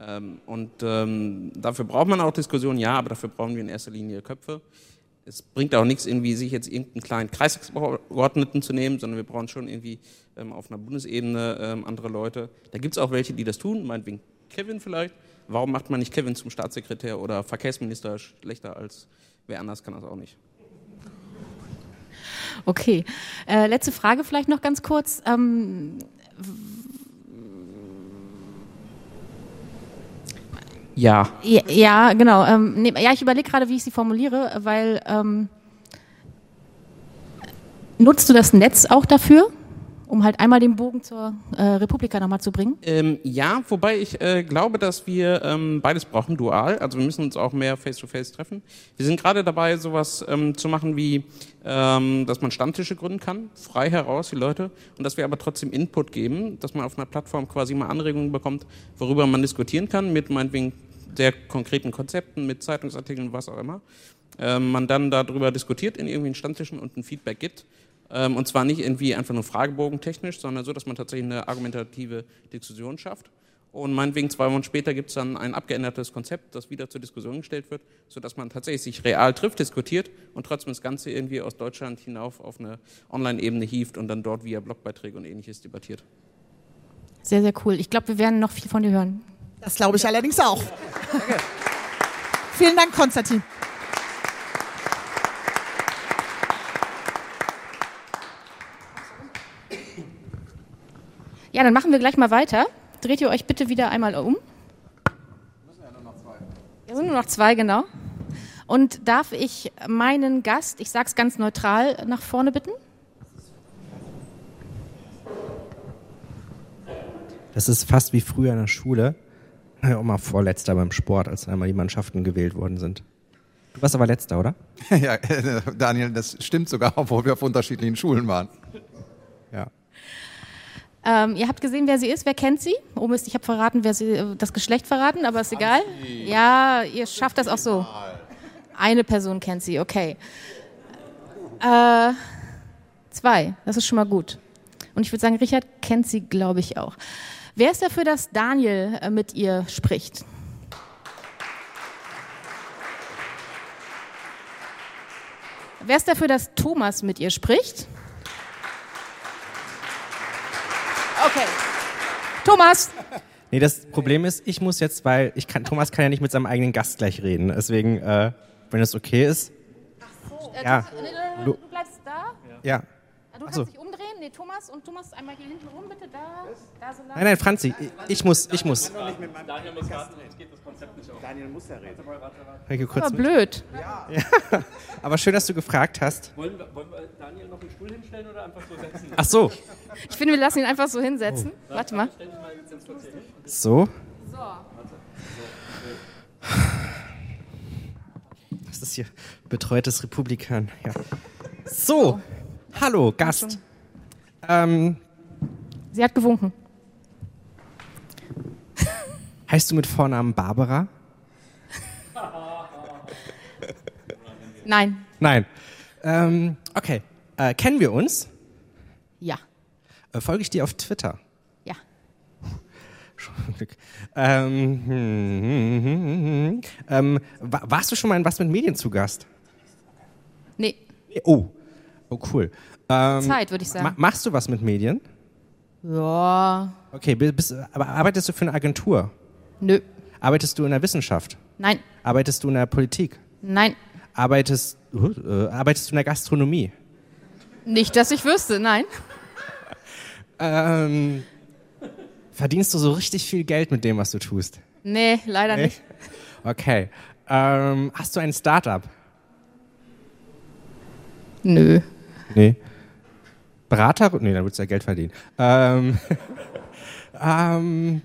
Ähm, und ähm, dafür braucht man auch Diskussionen, ja, aber dafür brauchen wir in erster Linie Köpfe es bringt auch nichts, irgendwie sich jetzt irgendeinen kleinen Kreisgeordneten zu nehmen, sondern wir brauchen schon irgendwie ähm, auf einer Bundesebene ähm, andere Leute. Da gibt es auch welche, die das tun, meinetwegen Kevin vielleicht. Warum macht man nicht Kevin zum Staatssekretär oder Verkehrsminister schlechter als wer anders kann das auch nicht? Okay. Äh, letzte Frage vielleicht noch ganz kurz. Ähm, Ja. Ja, ja genau. Ähm, nee, ja, ich überlege gerade, wie ich sie formuliere, weil ähm, nutzt du das Netz auch dafür? um halt einmal den Bogen zur äh, Republika nochmal zu bringen? Ähm, ja, wobei ich äh, glaube, dass wir ähm, beides brauchen, dual. Also wir müssen uns auch mehr face-to-face -face treffen. Wir sind gerade dabei, sowas ähm, zu machen wie, ähm, dass man Stammtische gründen kann, frei heraus, die Leute, und dass wir aber trotzdem Input geben, dass man auf einer Plattform quasi mal Anregungen bekommt, worüber man diskutieren kann, mit meinetwegen sehr konkreten Konzepten, mit Zeitungsartikeln, was auch immer. Ähm, man dann darüber diskutiert in irgendwelchen Stammtischen und ein Feedback gibt ähm, und zwar nicht irgendwie einfach nur Fragebogen technisch, sondern so, dass man tatsächlich eine argumentative Diskussion schafft. Und meinetwegen zwei Wochen später gibt es dann ein abgeändertes Konzept, das wieder zur Diskussion gestellt wird, sodass man tatsächlich sich real trifft, diskutiert und trotzdem das Ganze irgendwie aus Deutschland hinauf auf eine Online-Ebene hieft und dann dort via Blogbeiträge und ähnliches debattiert. Sehr, sehr cool. Ich glaube, wir werden noch viel von dir hören. Das glaube ich allerdings auch. Danke. Vielen Dank, Konstantin. Ja, dann machen wir gleich mal weiter. Dreht ihr euch bitte wieder einmal um. Müssen ja nur noch zwei. Ja, sind nur noch zwei, genau. Und darf ich meinen Gast, ich sage es ganz neutral, nach vorne bitten? Das ist fast wie früher in der Schule. Ja, auch mal vorletzter beim Sport, als einmal die Mannschaften gewählt worden sind. Du warst aber letzter, oder? ja, Daniel, das stimmt sogar, obwohl wir auf unterschiedlichen Schulen waren. Ja. Ähm, ihr habt gesehen, wer sie ist. Wer kennt sie? Oh Mist, ich habe verraten, wer sie, äh, das Geschlecht verraten, aber ist egal. Ja, ihr schafft das auch so. Eine Person kennt sie, okay. Äh, zwei, das ist schon mal gut. Und ich würde sagen, Richard kennt sie, glaube ich, auch. Wer ist dafür, dass Daniel äh, mit ihr spricht? Wer ist dafür, dass Thomas mit ihr spricht? Okay. Thomas. Nee, das Problem ist, ich muss jetzt, weil ich kann, Thomas kann ja nicht mit seinem eigenen Gast gleich reden. Deswegen, äh, wenn es okay ist. Ach so, äh, ja. Du, du, bleibst da? Ja. Du kannst so. dich umdrehen. Nee, Thomas und Thomas einmal hier hinten rum, bitte. Da, da so lang. Nein, nein, Franzi, ich, ich muss, ich muss. Daniel muss jetzt geht das Konzept nicht auf. Daniel muss ja reden. Kurz Aber blöd. Ja. ja. Aber schön, dass du gefragt hast. Wollen wir, wollen wir Daniel noch einen Stuhl hinstellen oder einfach so setzen? Ach so. Ich finde, wir lassen ihn einfach so hinsetzen. Oh. Warte mal. So. So. Das ist hier betreutes Republikan. Ja. So. Hallo, Gast. Ähm, Sie hat gewunken. Heißt du mit Vornamen Barbara? Nein. Nein. Ähm, okay. Äh, kennen wir uns? Ja. Äh, folge ich dir auf Twitter? Ja. ähm, hm, hm, hm, ähm, warst du schon mal in was mit Medien zu Gast? Nee. Oh, oh cool. Ähm, Zeit, würde ich sagen. Ma machst du was mit Medien? Ja. Okay, bist, aber arbeitest du für eine Agentur? Nö. Arbeitest du in der Wissenschaft? Nein. Arbeitest du in der Politik? Nein. Arbeitest, uh, arbeitest du in der Gastronomie? Nicht, dass ich wüsste, nein. ähm, verdienst du so richtig viel Geld mit dem, was du tust? Nee, leider nee? nicht. Okay. Ähm, hast du ein Startup? Nö. Nee. Berater? Nee, dann würdest du ja Geld verdienen. Ähm, ähm,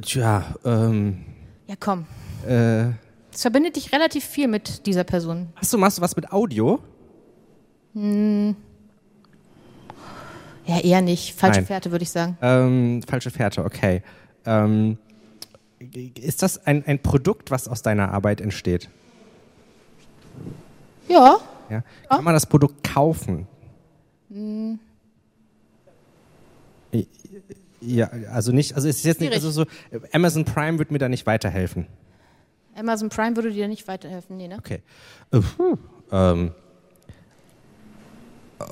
tja, ähm. Ja, komm. Äh, es verbindet dich relativ viel mit dieser Person. Hast du, machst du was mit Audio? Hm. Ja, eher nicht. Falsche Nein. Fährte, würde ich sagen. Ähm, falsche Fährte, okay. Ähm, ist das ein, ein Produkt, was aus deiner Arbeit entsteht? Ja. Ja. Kann ja. man das Produkt kaufen? Hm. Ja, also nicht, also es ist jetzt nicht, also so, Amazon Prime wird mir da nicht weiterhelfen. Amazon Prime würde dir nicht weiterhelfen, nee, ne? Okay. Uh, ähm.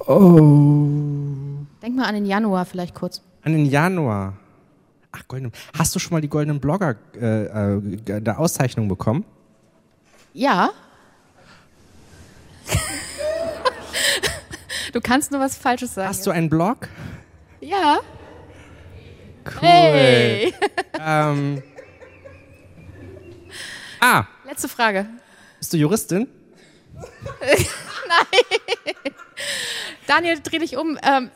Oh. Denk mal an den Januar vielleicht kurz. An den Januar. Ach, goldene. Hast du schon mal die goldenen Blogger äh, äh, der Auszeichnung bekommen? Ja. Du kannst nur was Falsches sagen. Hast du einen Blog? Ja. Cool. Hey. ähm, ah. Letzte Frage. Bist du Juristin? Nein. Daniel, dreh dich um. Ähm.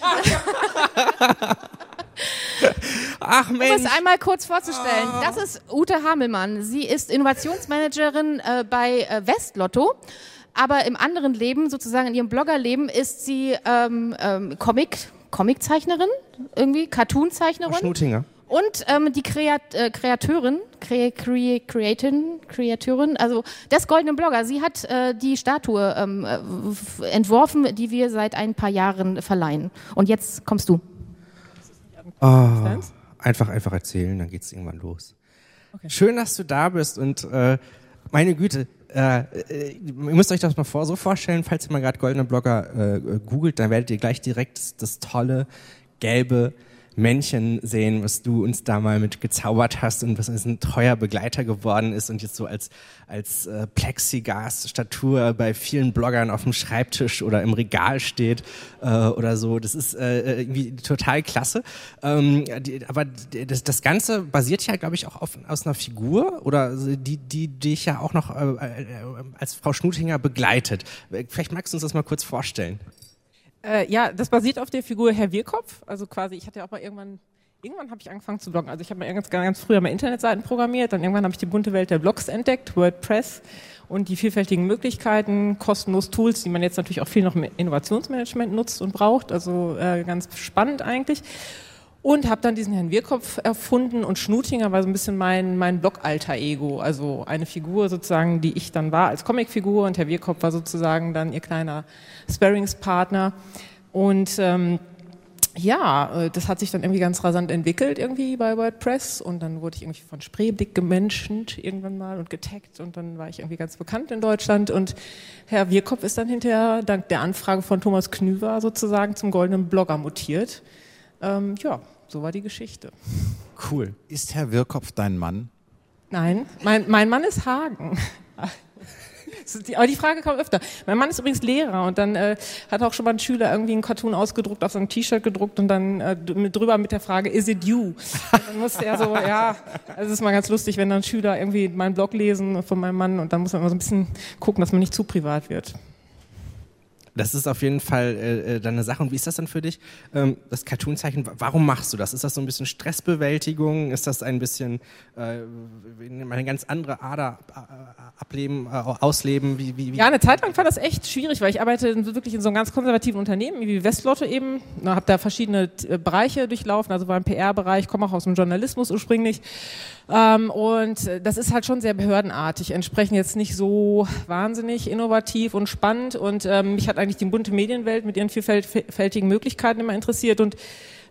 Ach Mensch. Um es einmal kurz vorzustellen. Das ist Ute Hamelmann. Sie ist Innovationsmanagerin äh, bei äh, Westlotto. Aber im anderen Leben, sozusagen in ihrem Bloggerleben, ist sie ähm, ähm, Comic, Comiczeichnerin, irgendwie, Cartoonzeichnerin. Schnutinger. Und ähm, die Kreat äh, Kreateurin, Kre Kre Creatin, Kreateurin, also des goldenen Blogger, sie hat äh, die Statue ähm, äh, entworfen, die wir seit ein paar Jahren verleihen. Und jetzt kommst du. Oh, einfach, einfach erzählen, dann geht's irgendwann los. Okay. Schön, dass du da bist und äh, meine Güte, äh, äh, ihr müsst euch das mal vor, so vorstellen, falls ihr mal gerade goldene Blogger äh, googelt, dann werdet ihr gleich direkt das, das tolle gelbe Männchen sehen, was du uns da mal mit gezaubert hast und was ein treuer Begleiter geworden ist und jetzt so als, als äh, Plexiglas-Statur bei vielen Bloggern auf dem Schreibtisch oder im Regal steht äh, oder so. Das ist äh, irgendwie total klasse. Ähm, die, aber das, das Ganze basiert ja, glaube ich, auch auf, aus einer Figur oder die, die, die ich ja auch noch äh, äh, als Frau Schnutinger begleitet. Vielleicht magst du uns das mal kurz vorstellen. Äh, ja, das basiert auf der Figur Herr Wirkopf. Also quasi, ich hatte ja auch mal irgendwann, irgendwann habe ich angefangen zu bloggen. Also ich habe mal ganz, ganz früher mal Internetseiten programmiert, dann irgendwann habe ich die bunte Welt der Blogs entdeckt, WordPress und die vielfältigen Möglichkeiten, kostenlos Tools, die man jetzt natürlich auch viel noch im Innovationsmanagement nutzt und braucht. Also äh, ganz spannend eigentlich und habe dann diesen Herrn Wirkopf erfunden und Schnutinger war so ein bisschen mein, mein Blog-Alter-Ego, also eine Figur sozusagen, die ich dann war als Comicfigur und Herr Wirkopf war sozusagen dann ihr kleiner Sparringspartner. Und ähm, ja, äh, das hat sich dann irgendwie ganz rasant entwickelt irgendwie bei WordPress. Und dann wurde ich irgendwie von Spreeblick gemenschent irgendwann mal und getaggt. Und dann war ich irgendwie ganz bekannt in Deutschland. Und Herr Wirkopf ist dann hinterher dank der Anfrage von Thomas Knüver sozusagen zum goldenen Blogger mutiert. Ähm, ja, so war die Geschichte. Cool. Ist Herr Wirkopf dein Mann? Nein, mein, mein Mann ist Hagen. Aber die Frage kommt öfter. Mein Mann ist übrigens Lehrer und dann äh, hat auch schon mal ein Schüler irgendwie einen Cartoon ausgedruckt, auf so ein T-Shirt gedruckt und dann äh, drüber mit der Frage, is it you? Und dann musste er so, ja, also es ist mal ganz lustig, wenn dann Schüler irgendwie meinen Blog lesen von meinem Mann und dann muss man immer so ein bisschen gucken, dass man nicht zu privat wird. Das ist auf jeden Fall äh, äh deine Sache. Und wie ist das dann für dich? Ähm, das Cartoonzeichen, warum machst du das? Ist das so ein bisschen Stressbewältigung? Ist das ein bisschen äh, eine ganz andere Ader ableben, äh, ausleben? Wie, wie, wie? Ja, eine Zeit lang war das echt schwierig, weil ich arbeite wirklich in so einem ganz konservativen Unternehmen wie Westlotto eben. Habe da verschiedene äh, Bereiche durchlaufen, also war im PR-Bereich, komme auch aus dem Journalismus ursprünglich. Ähm, und das ist halt schon sehr behördenartig, entsprechend jetzt nicht so wahnsinnig innovativ und spannend. Und ähm, mich hat eigentlich die bunte Medienwelt mit ihren vielfältigen Möglichkeiten immer interessiert und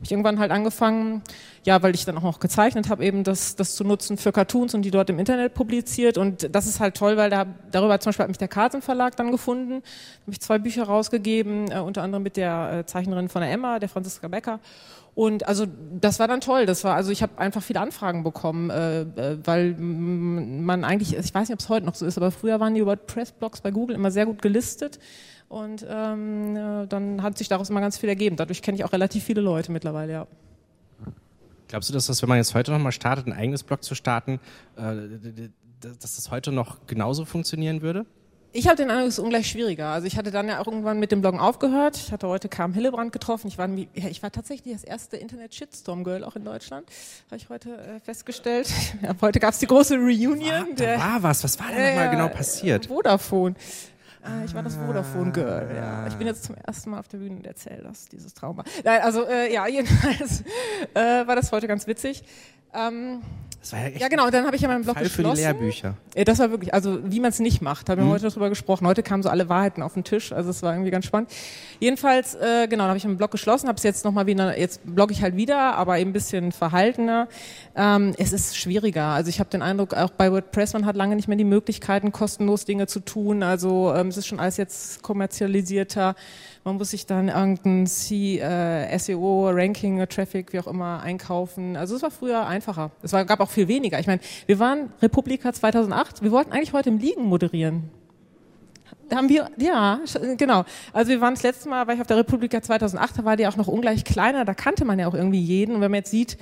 ich irgendwann halt angefangen, ja, weil ich dann auch noch gezeichnet habe, eben das, das zu nutzen für Cartoons und die dort im Internet publiziert. Und das ist halt toll, weil da, darüber zum Beispiel hat mich der Carlsen Verlag dann gefunden. habe ich zwei Bücher rausgegeben, äh, unter anderem mit der äh, Zeichnerin von der Emma, der Franziska Becker. Und also das war dann toll. Das war also ich habe einfach viele Anfragen bekommen, äh, äh weil man eigentlich, ich weiß nicht, ob es heute noch so ist, aber früher waren die WordPress-Blogs bei Google immer sehr gut gelistet. Und ähm, ja, dann hat sich daraus immer ganz viel ergeben. Dadurch kenne ich auch relativ viele Leute mittlerweile, ja. Glaubst du, dass das, wenn man jetzt heute nochmal startet, ein eigenes Blog zu starten, äh, dass das heute noch genauso funktionieren würde? Ich habe den Eindruck, es ist ungleich schwieriger. Also ich hatte dann ja auch irgendwann mit dem Bloggen aufgehört. Ich hatte heute Carmen Hillebrand getroffen. Ich war, ich war tatsächlich das erste Internet-Shitstorm-Girl auch in Deutschland. Habe ich heute äh, festgestellt. Ja, heute gab es die große Reunion. War, da war was. Was war denn äh, nochmal genau passiert? Vodafone. Ah, ich war das Vodafone Girl. Ja. Ich bin jetzt zum ersten Mal auf der Bühne und erzähle das, dieses Trauma. Nein, also äh, ja, jedenfalls äh, war das heute ganz witzig. Ähm, das war ja, echt ja genau, und dann habe ich ja meinen Blog Fall geschlossen. für die Lehrbücher. Das war wirklich, also wie man es nicht macht, haben wir mhm. heute darüber gesprochen. Heute kamen so alle Wahrheiten auf den Tisch, also es war irgendwie ganz spannend. Jedenfalls, äh, genau, dann habe ich meinen Blog geschlossen, habe es jetzt nochmal wieder, jetzt blogge ich halt wieder, aber eben ein bisschen verhaltener. Ähm, es ist schwieriger, also ich habe den Eindruck, auch bei WordPress, man hat lange nicht mehr die Möglichkeiten, kostenlos Dinge zu tun, also ähm, es ist schon alles jetzt kommerzialisierter. Man muss sich dann irgendein C, äh, SEO, Ranking, Traffic, wie auch immer, einkaufen. Also es war früher einfacher. Es war, gab auch viel weniger. Ich meine, wir waren Republika 2008. Wir wollten eigentlich heute im Liegen moderieren. Da haben wir, ja, genau. Also wir waren das letzte Mal, war ich auf der Republika 2008, da war die auch noch ungleich kleiner. Da kannte man ja auch irgendwie jeden. Und wenn man jetzt sieht,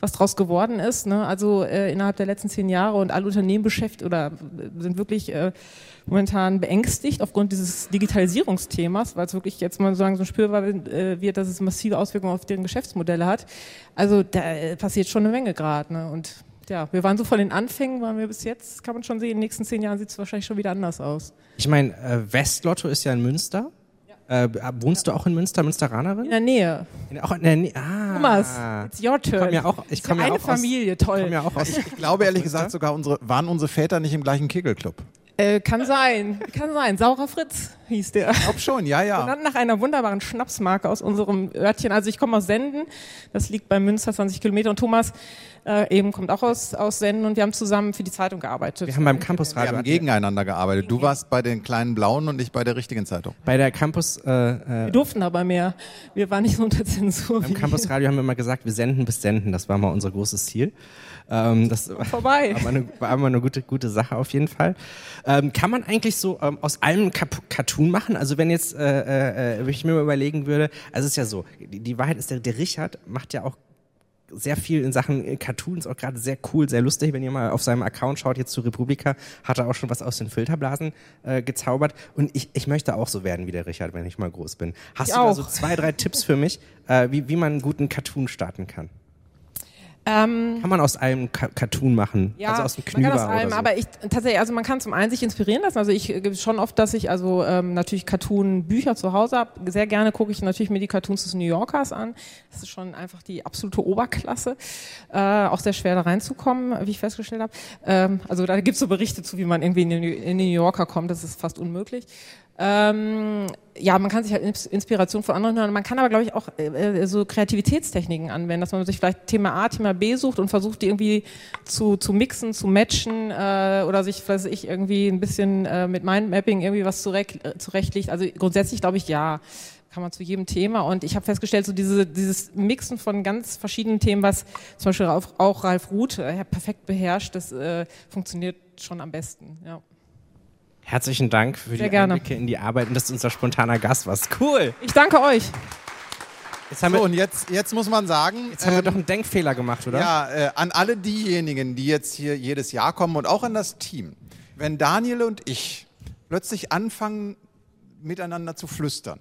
was draus geworden ist. Ne? Also äh, innerhalb der letzten zehn Jahre und alle Unternehmen beschäftigt oder äh, sind wirklich äh, momentan beängstigt aufgrund dieses Digitalisierungsthemas, weil es wirklich jetzt mal sagen so spürbar äh, wird, dass es massive Auswirkungen auf deren Geschäftsmodelle hat. Also da äh, passiert schon eine Menge gerade. Ne? Und ja, wir waren so von den Anfängen, waren wir bis jetzt, kann man schon sehen, in den nächsten zehn Jahren sieht es wahrscheinlich schon wieder anders aus. Ich meine, Westlotto ist ja in Münster. Äh, wohnst du auch in Münster, Münsteranerin? In der Nähe. In, auch in der Nähe. Ah. Thomas, it's your turn. Ich komme ja auch, ich komm ja eine auch Familie, aus, toll. Ich, ja auch aus, ich, ich glaube ehrlich gesagt sogar, unsere, waren unsere Väter nicht im gleichen Kegelclub? Äh, kann sein, kann sein. Saurer Fritz hieß der. Ich glaube schon, ja, ja. Benannt nach einer wunderbaren Schnapsmarke aus unserem Örtchen. Also ich komme aus Senden, das liegt bei Münster 20 Kilometer. Und Thomas äh, eben kommt auch aus, aus Senden und wir haben zusammen für die Zeitung gearbeitet. Wir haben beim Campusradio. Wir haben gegeneinander gearbeitet. Du warst bei den kleinen Blauen und ich bei der richtigen Zeitung. Bei der Campus... Äh, äh wir durften aber mehr. Wir waren nicht so unter Zensur. Beim Campusradio haben wir immer gesagt, wir senden bis senden. Das war mal unser großes Ziel. Ähm, das Vorbei. War, eine, war immer eine gute, gute Sache auf jeden Fall. Ähm, kann man eigentlich so ähm, aus allem Kap Cartoon machen? Also wenn jetzt, äh, äh, wenn ich mir mal überlegen würde, also es ist ja so, die, die Wahrheit ist, der, der Richard macht ja auch sehr viel in Sachen äh, Cartoons, auch gerade sehr cool, sehr lustig. Wenn ihr mal auf seinem Account schaut, jetzt zu Republika, hat er auch schon was aus den Filterblasen äh, gezaubert. Und ich, ich möchte auch so werden wie der Richard, wenn ich mal groß bin. Hast ich du auch. da so zwei, drei Tipps für mich, äh, wie, wie man einen guten Cartoon starten kann? Ähm, kann man aus einem Ka Cartoon machen, ja, also aus dem Knüber man kann aus allem, so. aber ich tatsächlich, also man kann zum einen sich inspirieren lassen. Also ich gebe schon oft, dass ich also ähm, natürlich Cartoon-Bücher zu Hause habe. Sehr gerne gucke ich natürlich mir die Cartoons des New Yorkers an. Das ist schon einfach die absolute Oberklasse. Äh, auch sehr schwer da reinzukommen, wie ich festgestellt habe. Ähm, also da gibt's so Berichte zu, wie man irgendwie in den, in den New Yorker kommt. Das ist fast unmöglich. Ähm, ja, man kann sich halt Inspiration von anderen hören. Man kann aber, glaube ich, auch äh, äh, so Kreativitätstechniken anwenden, dass man sich vielleicht Thema A, Thema B sucht und versucht, die irgendwie zu, zu mixen, zu matchen äh, oder sich, weiß ich, irgendwie ein bisschen äh, mit Mindmapping irgendwie was zurecht, äh, zurechtlegt. Also grundsätzlich glaube ich, ja, kann man zu jedem Thema. Und ich habe festgestellt, so diese, dieses Mixen von ganz verschiedenen Themen, was zum Beispiel auch, auch Ralf Ruth äh, perfekt beherrscht, das äh, funktioniert schon am besten. Ja. Herzlichen Dank für Sehr die gerne. Einblicke in die Arbeit und dass du unser spontaner Gast warst. Cool. Ich danke euch. Jetzt haben So, wir, und jetzt, jetzt muss man sagen, jetzt haben wir ähm, doch einen Denkfehler gemacht, oder? Ja, äh, an alle diejenigen, die jetzt hier jedes Jahr kommen und auch an das Team. Wenn Daniel und ich plötzlich anfangen, miteinander zu flüstern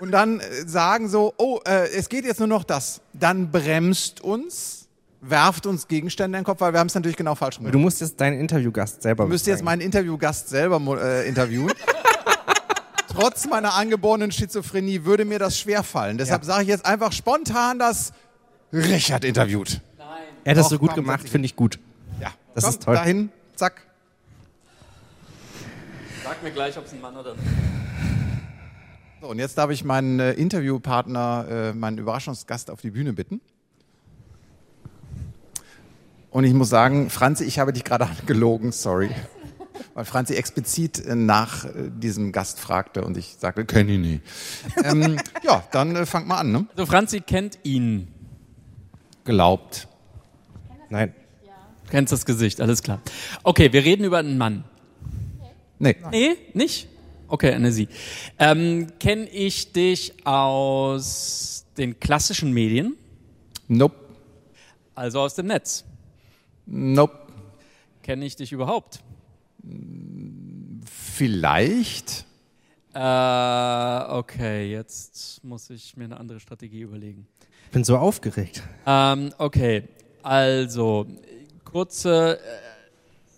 und dann äh, sagen so, oh, äh, es geht jetzt nur noch das, dann bremst uns, werft uns Gegenstände in den Kopf, weil wir haben es natürlich genau falsch gemacht. Du musst jetzt deinen Interviewgast selber Du müsst jetzt meinen Interviewgast selber äh, interviewen. Trotz meiner angeborenen Schizophrenie würde mir das schwerfallen. Deshalb Ja. sage ich jetzt einfach spontan, dass Richard interviewt. Er hat das Doch, so gut komm, gemacht, finde ich gut. Ja, Das Komm, ist toll. Dahin, zack. Sag mir gleich, ob es ein Mann oder So, und jetzt darf ich meinen äh, Interviewpartner, äh, meinen Überraschungsgast auf die Bühne bitten. Und ich muss sagen, Franzi, ich habe dich gerade angelogen, sorry. Weil Franzi explizit äh, nach äh, diesem Gast fragte und ich sagte, kenne ich nicht. ähm, ja, dann äh, fangt mal an. Ne? Also Franzi kennt ihn. Glaubt. Nein. Du kennst das Gesicht, alles klar. Okay, wir reden über einen Mann. Nee. Nee, nicht? Okay, eine Sie. Ähm, Kenne ich dich aus den klassischen Medien? Nope. Also aus dem Netz? Nope. Kenne ich dich überhaupt? Vielleicht. Äh, okay, jetzt muss ich mir eine andere Strategie überlegen. Ich bin so aufgeregt. Ähm, okay, also kurze.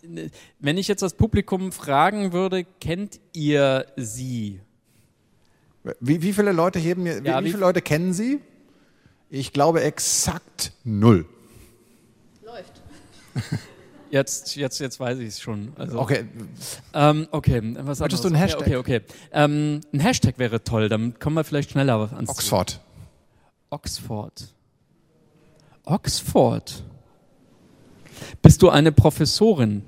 Äh, wenn ich jetzt das Publikum fragen würde, kennt ihr sie? Wie, wie viele Leute heben mir, Ja, wie wie- viele Leute kennen Sie? Ich glaube exakt null. Jetzt, jetzt, jetzt weiß ich es schon. Also, Okay, Ähm, okay, was anderes. du einen Hashtag? Okay, okay. okay. Ähm, ein Hashtag wäre toll, dann kommen wir vielleicht schneller ans Ziel. Oxford. Oxford. Oxford. Bist du eine Professorin?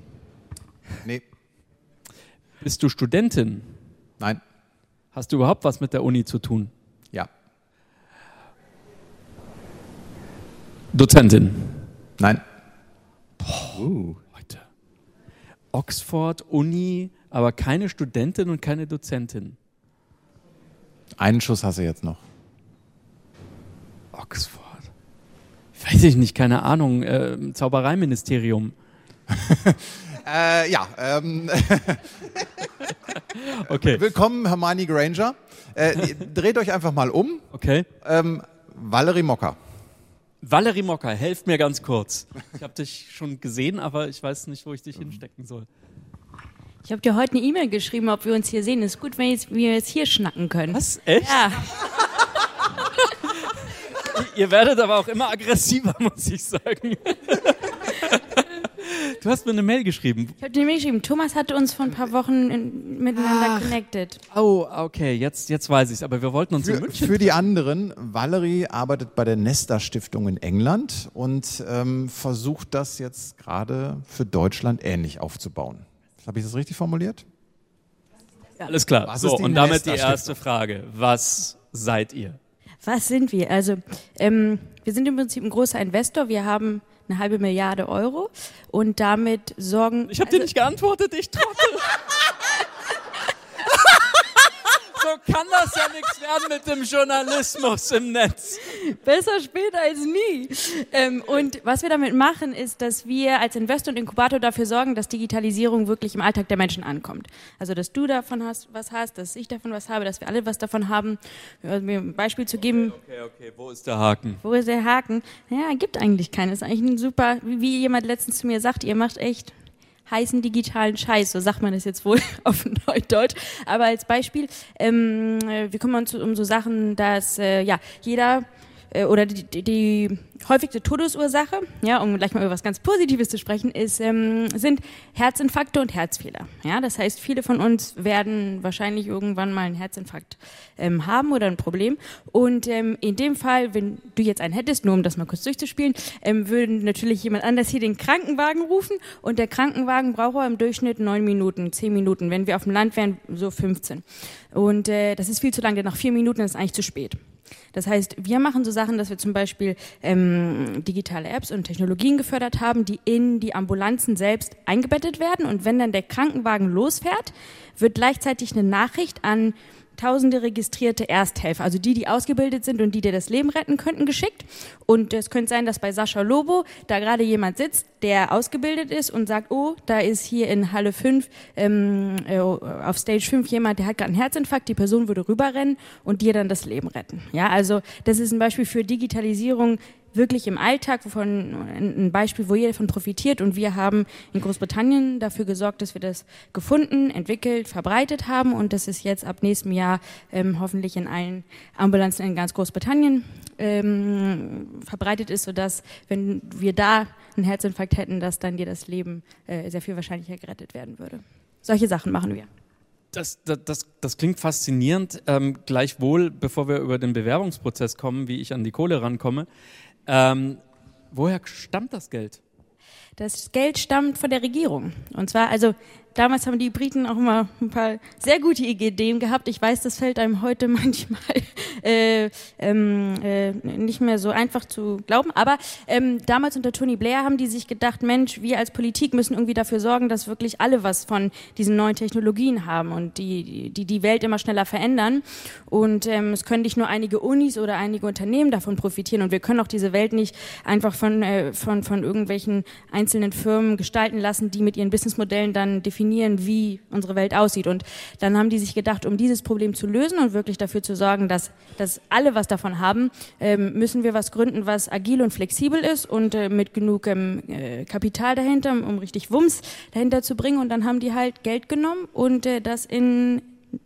Nee, Bist du Studentin? nein, Hast du überhaupt was mit der Uni zu tun? ja, Dozentin. nein, Leute. Oxford, Uni, aber keine Studentin und keine Dozentin. einen Schuss hast du jetzt noch. Oxford. Weiß ich nicht, keine Ahnung. Äh, Zaubereiministerium. Äh, ja, ähm, Okay. willkommen Hermione Granger. Äh, dreht euch einfach mal um. Okay. Ähm, Valerie Mocker. Valerie Mocker, helft mir ganz kurz. Ich habe dich schon gesehen, aber ich weiß nicht, wo ich dich hinstecken soll. Ich habe dir heute eine E-Mail geschrieben, ob wir uns hier sehen. Ist gut, wenn jetzt, wir jetzt hier schnacken können. Was? Echt? Ja, Ihr werdet aber auch immer aggressiver, muss ich sagen. Du hast mir eine Mail geschrieben. ich habe dir eine Mail geschrieben. Thomas hatte uns vor ein paar Wochen in, miteinander connected. Oh, okay, jetzt, jetzt weiß ich Aber wir wollten uns in Für, München. für die anderen, Valerie arbeitet bei der Nesta Stiftung in England und ähm, versucht das jetzt gerade für Deutschland ähnlich aufzubauen. Habe ich das richtig formuliert? Alles klar. Was so, und damit die erste Frage. Was seid ihr? Was sind wir? Also, ähm, wir sind im Prinzip ein großer Investor. Wir haben eine halbe Milliarde Euro und damit sorgen. Ich habe dir nicht geantwortet, ich trottel. so kann das ja nichts werden mit dem Journalismus im Netz. Besser später als nie. Ähm, und was wir damit machen, ist, dass wir als Investor und Inkubator dafür sorgen, dass Digitalisierung wirklich im Alltag der Menschen ankommt. Also, dass du davon hast, was hast, dass ich davon was habe, dass wir alle was davon haben. Also, mir ein Beispiel zu geben, Okay, okay, wo ist der Haken? wo ist der Haken? Naja, gibt eigentlich keinen. Ist eigentlich ein super, wie wie jemand letztens zu mir sagt, ihr macht echt heißen digitalen Scheiß, so sagt man es jetzt wohl auf Neudeutsch. Aber als Beispiel, ähm, äh, wir kümmern uns um so Sachen, dass äh, ja jeder äh, oder die, die, die häufigste Todesursache, ja, um gleich mal über was ganz Positives zu sprechen, ist, ähm, sind Herzinfarkte und Herzfehler. Ja, das heißt, viele von uns werden wahrscheinlich irgendwann mal einen Herzinfarkt ähm, haben oder ein Problem. Und ähm, in dem Fall, wenn du jetzt einen hättest, nur um das mal kurz durchzuspielen, ähm, würden natürlich jemand anders hier den Krankenwagen rufen und der Krankenwagen braucht im Durchschnitt neun Minuten, zehn Minuten. Wenn wir auf dem Land wären, so 15. Und äh, das ist viel zu lang, denn nach vier Minuten ist es eigentlich zu spät. Das heißt, wir machen so Sachen, dass wir zum Beispiel ähm, digitale Apps und Technologien gefördert haben, die in die Ambulanzen selbst eingebettet werden. Und wenn dann der Krankenwagen losfährt, wird gleichzeitig eine Nachricht an tausende registrierte Ersthelfer, also die, die ausgebildet sind und die dir das Leben retten könnten, geschickt. Und es könnte sein, dass bei Sascha Lobo da gerade jemand sitzt, der ausgebildet ist und sagt, oh, da ist hier in Halle 5, ähm, äh, auf Stage 5 jemand, der hat gerade einen Herzinfarkt, die Person würde rüberrennen und dir dann das Leben retten. Ja, also das ist ein Beispiel für Digitalisierung wirklich im Alltag, wovon ein Beispiel, wo jeder davon profitiert. Und wir haben in Großbritannien dafür gesorgt, dass wir das gefunden, entwickelt, verbreitet haben und das ist jetzt ab nächstem Jahr ähm, hoffentlich in allen Ambulanzen in ganz Großbritannien ähm, verbreitet ist, sodass, wenn wir da einen Herzinfarkt hätten, dass dann dir das Leben äh, sehr viel wahrscheinlicher gerettet werden würde. Solche Sachen machen wir. Das, das, das, das klingt faszinierend. Ähm, gleichwohl, bevor wir über den Bewerbungsprozess kommen, wie ich an die Kohle rankomme, ähm, woher stammt das Geld? Das Geld stammt von der Regierung. Und zwar, also damals haben die Briten auch immer ein paar sehr gute Ideen gehabt. Ich weiß, das fällt einem heute manchmal äh, ähm, äh, nicht mehr so einfach zu glauben. Aber ähm, damals unter Tony Blair haben die sich gedacht, Mensch, wir als Politik müssen irgendwie dafür sorgen, dass wirklich alle was von diesen neuen Technologien haben und die die, die Welt immer schneller verändern. Und ähm, es können nicht nur einige Unis oder einige Unternehmen davon profitieren. Und wir können auch diese Welt nicht einfach von, äh, von, von irgendwelchen einzelnen Firmen gestalten lassen, die mit ihren Businessmodellen dann definieren, definieren, wie unsere Welt aussieht. Und dann haben die sich gedacht, um dieses Problem zu lösen und wirklich dafür zu sorgen, dass, dass alle was davon haben, ähm, müssen wir was gründen, was agil und flexibel ist und äh, mit genug ähm, äh, Kapital dahinter, um richtig Wumms dahinter zu bringen. Und dann haben die halt Geld genommen und äh, das in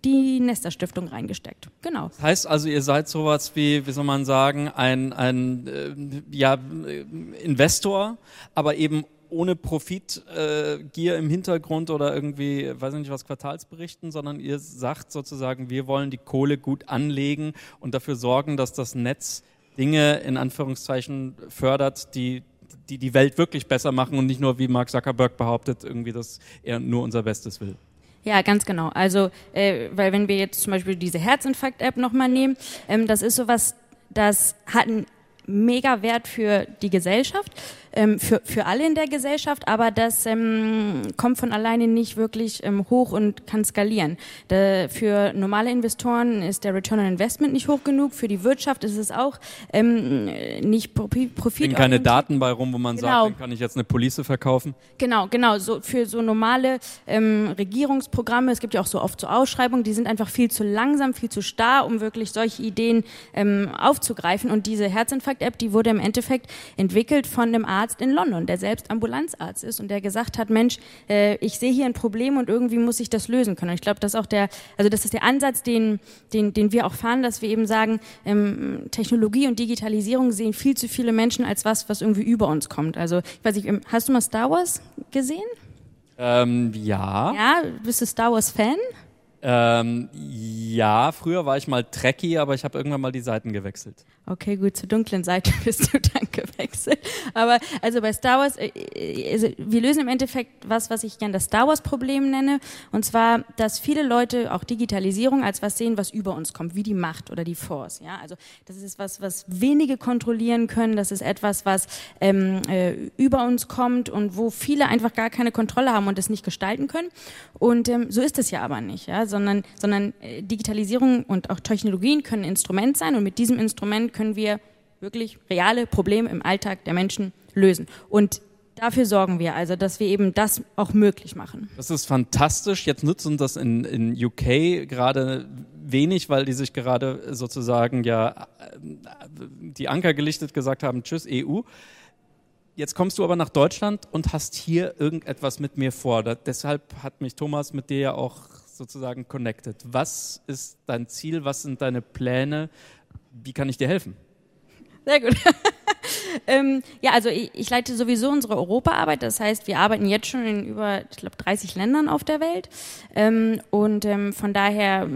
die Nester Stiftung reingesteckt. Genau. Heißt also, ihr seid sowas wie, wie soll man sagen, ein, ein äh, ja, äh, Investor, aber eben ohne Profitgier äh, im Hintergrund oder irgendwie, weiß ich nicht was, Quartalsberichten, sondern ihr sagt sozusagen, wir wollen die Kohle gut anlegen und dafür sorgen, dass das Netz Dinge in Anführungszeichen fördert, die die die Welt wirklich besser machen und nicht nur, wie Mark Zuckerberg behauptet, irgendwie, dass er nur unser Bestes will. Ja, ganz genau. Also, äh, weil wenn wir jetzt zum Beispiel diese Herzinfarkt-App nochmal nehmen, ähm, das ist sowas, das hat einen mega Wert für die Gesellschaft ähm, für, für alle in der Gesellschaft, aber das ähm, kommt von alleine nicht wirklich ähm, hoch und kann skalieren. Da, für normale Investoren ist der Return on Investment nicht hoch genug, für die Wirtschaft ist es auch ähm, nicht Profit. Sind keine Daten bei rum, wo man genau. sagt, dann kann ich jetzt eine Police verkaufen? Genau, genau. So, für so normale ähm, Regierungsprogramme, es gibt ja auch so oft so Ausschreibungen, die sind einfach viel zu langsam, viel zu starr, um wirklich solche Ideen ähm, aufzugreifen. Und diese Herzinfarkt-App, die wurde im Endeffekt entwickelt von einem Arzt, Arzt in London, der selbst Ambulanzarzt ist und der gesagt hat, Mensch, äh, ich sehe hier ein Problem und irgendwie muss ich das lösen können. Und ich glaube, das ist auch der, also das ist der Ansatz, den, den, den wir auch fahren, dass wir eben sagen, ähm, Technologie und Digitalisierung sehen viel zu viele Menschen als was, was irgendwie über uns kommt. Also ich weiß nicht, ähm, hast du mal Star Wars gesehen? Ähm, ja. Ja, bist du Star Wars Fan? Ähm, ja, früher war ich mal Trekkie, aber ich habe irgendwann mal die Seiten gewechselt. Okay, gut, zur dunklen Seite bist du dann gewechselt. Aber also bei Star Wars, äh, äh, also wir lösen im Endeffekt was, was ich gern das Star Wars-Problem nenne. Und zwar, dass viele Leute auch Digitalisierung als was sehen, was über uns kommt, wie die Macht oder die Force. Ja, also das ist was, was wenige kontrollieren können. Das ist etwas, was ähm, äh, über uns kommt und wo viele einfach gar keine Kontrolle haben und es nicht gestalten können. Und ähm, so ist es ja aber nicht. Ja, sondern, sondern äh, Digitalisierung und auch Technologien können Instrument sein und mit diesem Instrument können wir wirklich reale Probleme im Alltag der Menschen lösen. Und dafür sorgen wir also, dass wir eben das auch möglich machen. Das ist fantastisch. Jetzt nutzen das in, in UK gerade wenig, weil die sich gerade sozusagen ja äh, die Anker gelichtet gesagt haben, tschüss EU. Jetzt kommst du aber nach Deutschland und hast hier irgendetwas mit mir vor. Da, deshalb hat mich Thomas mit dir ja auch sozusagen connected. Was ist dein Ziel? Was sind deine Pläne? Wie kann ich dir helfen? Sehr gut. ähm, ja, also ich, ich, leite sowieso unsere Europaarbeit. Das heißt, wir arbeiten jetzt schon in über, ich glaube, 30 Ländern auf der Welt. Ähm, und ähm, von daher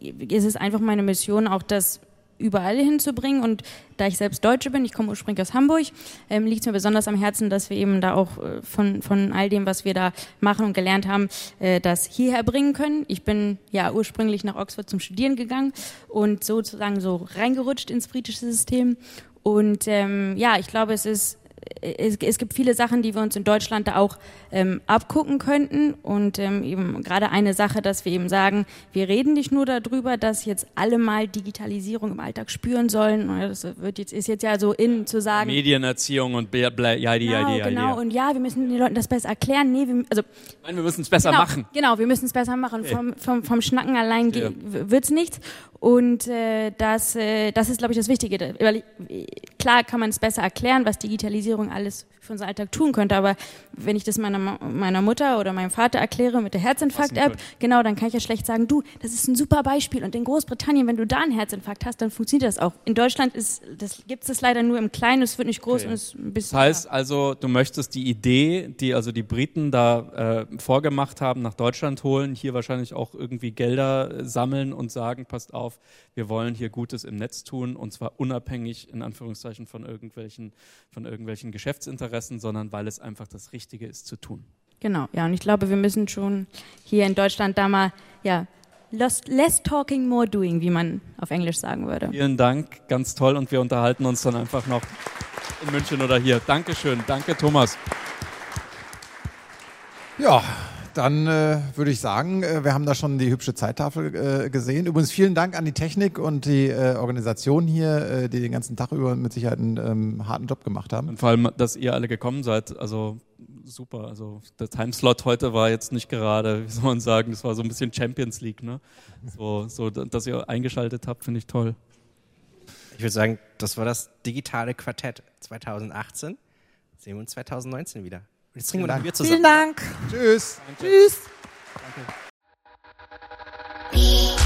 äh, ist es einfach meine Mission, auch das überall hinzubringen. Und da ich selbst Deutsche bin, ich komme ursprünglich aus Hamburg, ähm, liegt es mir besonders am Herzen, dass wir eben da auch äh, von, von all dem, was wir da machen und gelernt haben, äh, das hierher bringen können. Ich bin ja ursprünglich nach Oxford zum Studieren gegangen und sozusagen so reingerutscht ins britische System. Und ähm, ja, ich glaube, es ist es, es, gibt viele Sachen, die wir uns in Deutschland da auch ähm, abgucken könnten. Und ähm, eben gerade eine Sache, dass wir eben sagen, wir reden nicht nur darüber, dass jetzt alle mal Digitalisierung im Alltag spüren sollen. Das wird jetzt, ist jetzt ja so in zu sagen. Medienerziehung und bla, bla, ja, die, genau, ja, die, genau. Und ja, wir müssen den Leuten das besser erklären. Nee, wir, also, Nein, wir müssen es besser genau, machen. Genau, wir müssen es besser machen. Okay. Vom, vom, vom Schnacken allein ja. wird's nichts. Und äh, das, äh, das ist, glaube ich, das Wichtige. Weil klar kann man es besser erklären, was Digitalisierung alles für unseren Alltag tun könnte. Aber wenn ich das meiner, meiner Mutter oder meinem Vater erkläre mit der Herzinfarkt-App, genau, dann kann ich ja schlecht sagen, du, das ist ein super Beispiel. Und in Großbritannien, wenn du da einen Herzinfarkt hast, dann funktioniert das auch. In Deutschland ist, das, gibt es das leider nur im Kleinen, es wird nicht groß okay. und es ein bisschen. Das heißt also, du möchtest die Idee, die also die Briten da äh, vorgemacht haben, nach Deutschland holen, hier wahrscheinlich auch irgendwie Gelder sammeln und sagen, passt auf, wir wollen hier Gutes im Netz tun und zwar unabhängig in Anführungszeichen von irgendwelchen, von irgendwelchen Geschäftsinteressen, sondern weil es einfach das Richtige ist zu tun. Genau, ja, und ich glaube, wir müssen schon hier in Deutschland da mal, ja, less, less talking, more doing, wie man auf Englisch sagen würde. Vielen Dank, ganz toll und wir unterhalten uns dann einfach noch in München oder hier. Dankeschön, danke Thomas. Ja, dann äh, würde ich sagen, äh, wir haben da schon die hübsche Zeittafel äh, gesehen. Übrigens vielen Dank an die Technik und die äh, Organisation hier, äh, die den ganzen Tag über mit Sicherheit einen ähm, harten Job gemacht haben. Und vor allem, dass ihr alle gekommen seid. Also super. Also der Timeslot heute war jetzt nicht gerade, wie soll man sagen, das war so ein bisschen Champions League, ne? So, so dass ihr eingeschaltet habt, finde ich toll. Ich würde sagen, das war das digitale Quartett 2018. Sehen wir uns 2019 wieder. Jetzt trinken wir ein Bier zusammen. Vielen Dank. Tschüss. Danke. Tschüss. Danke.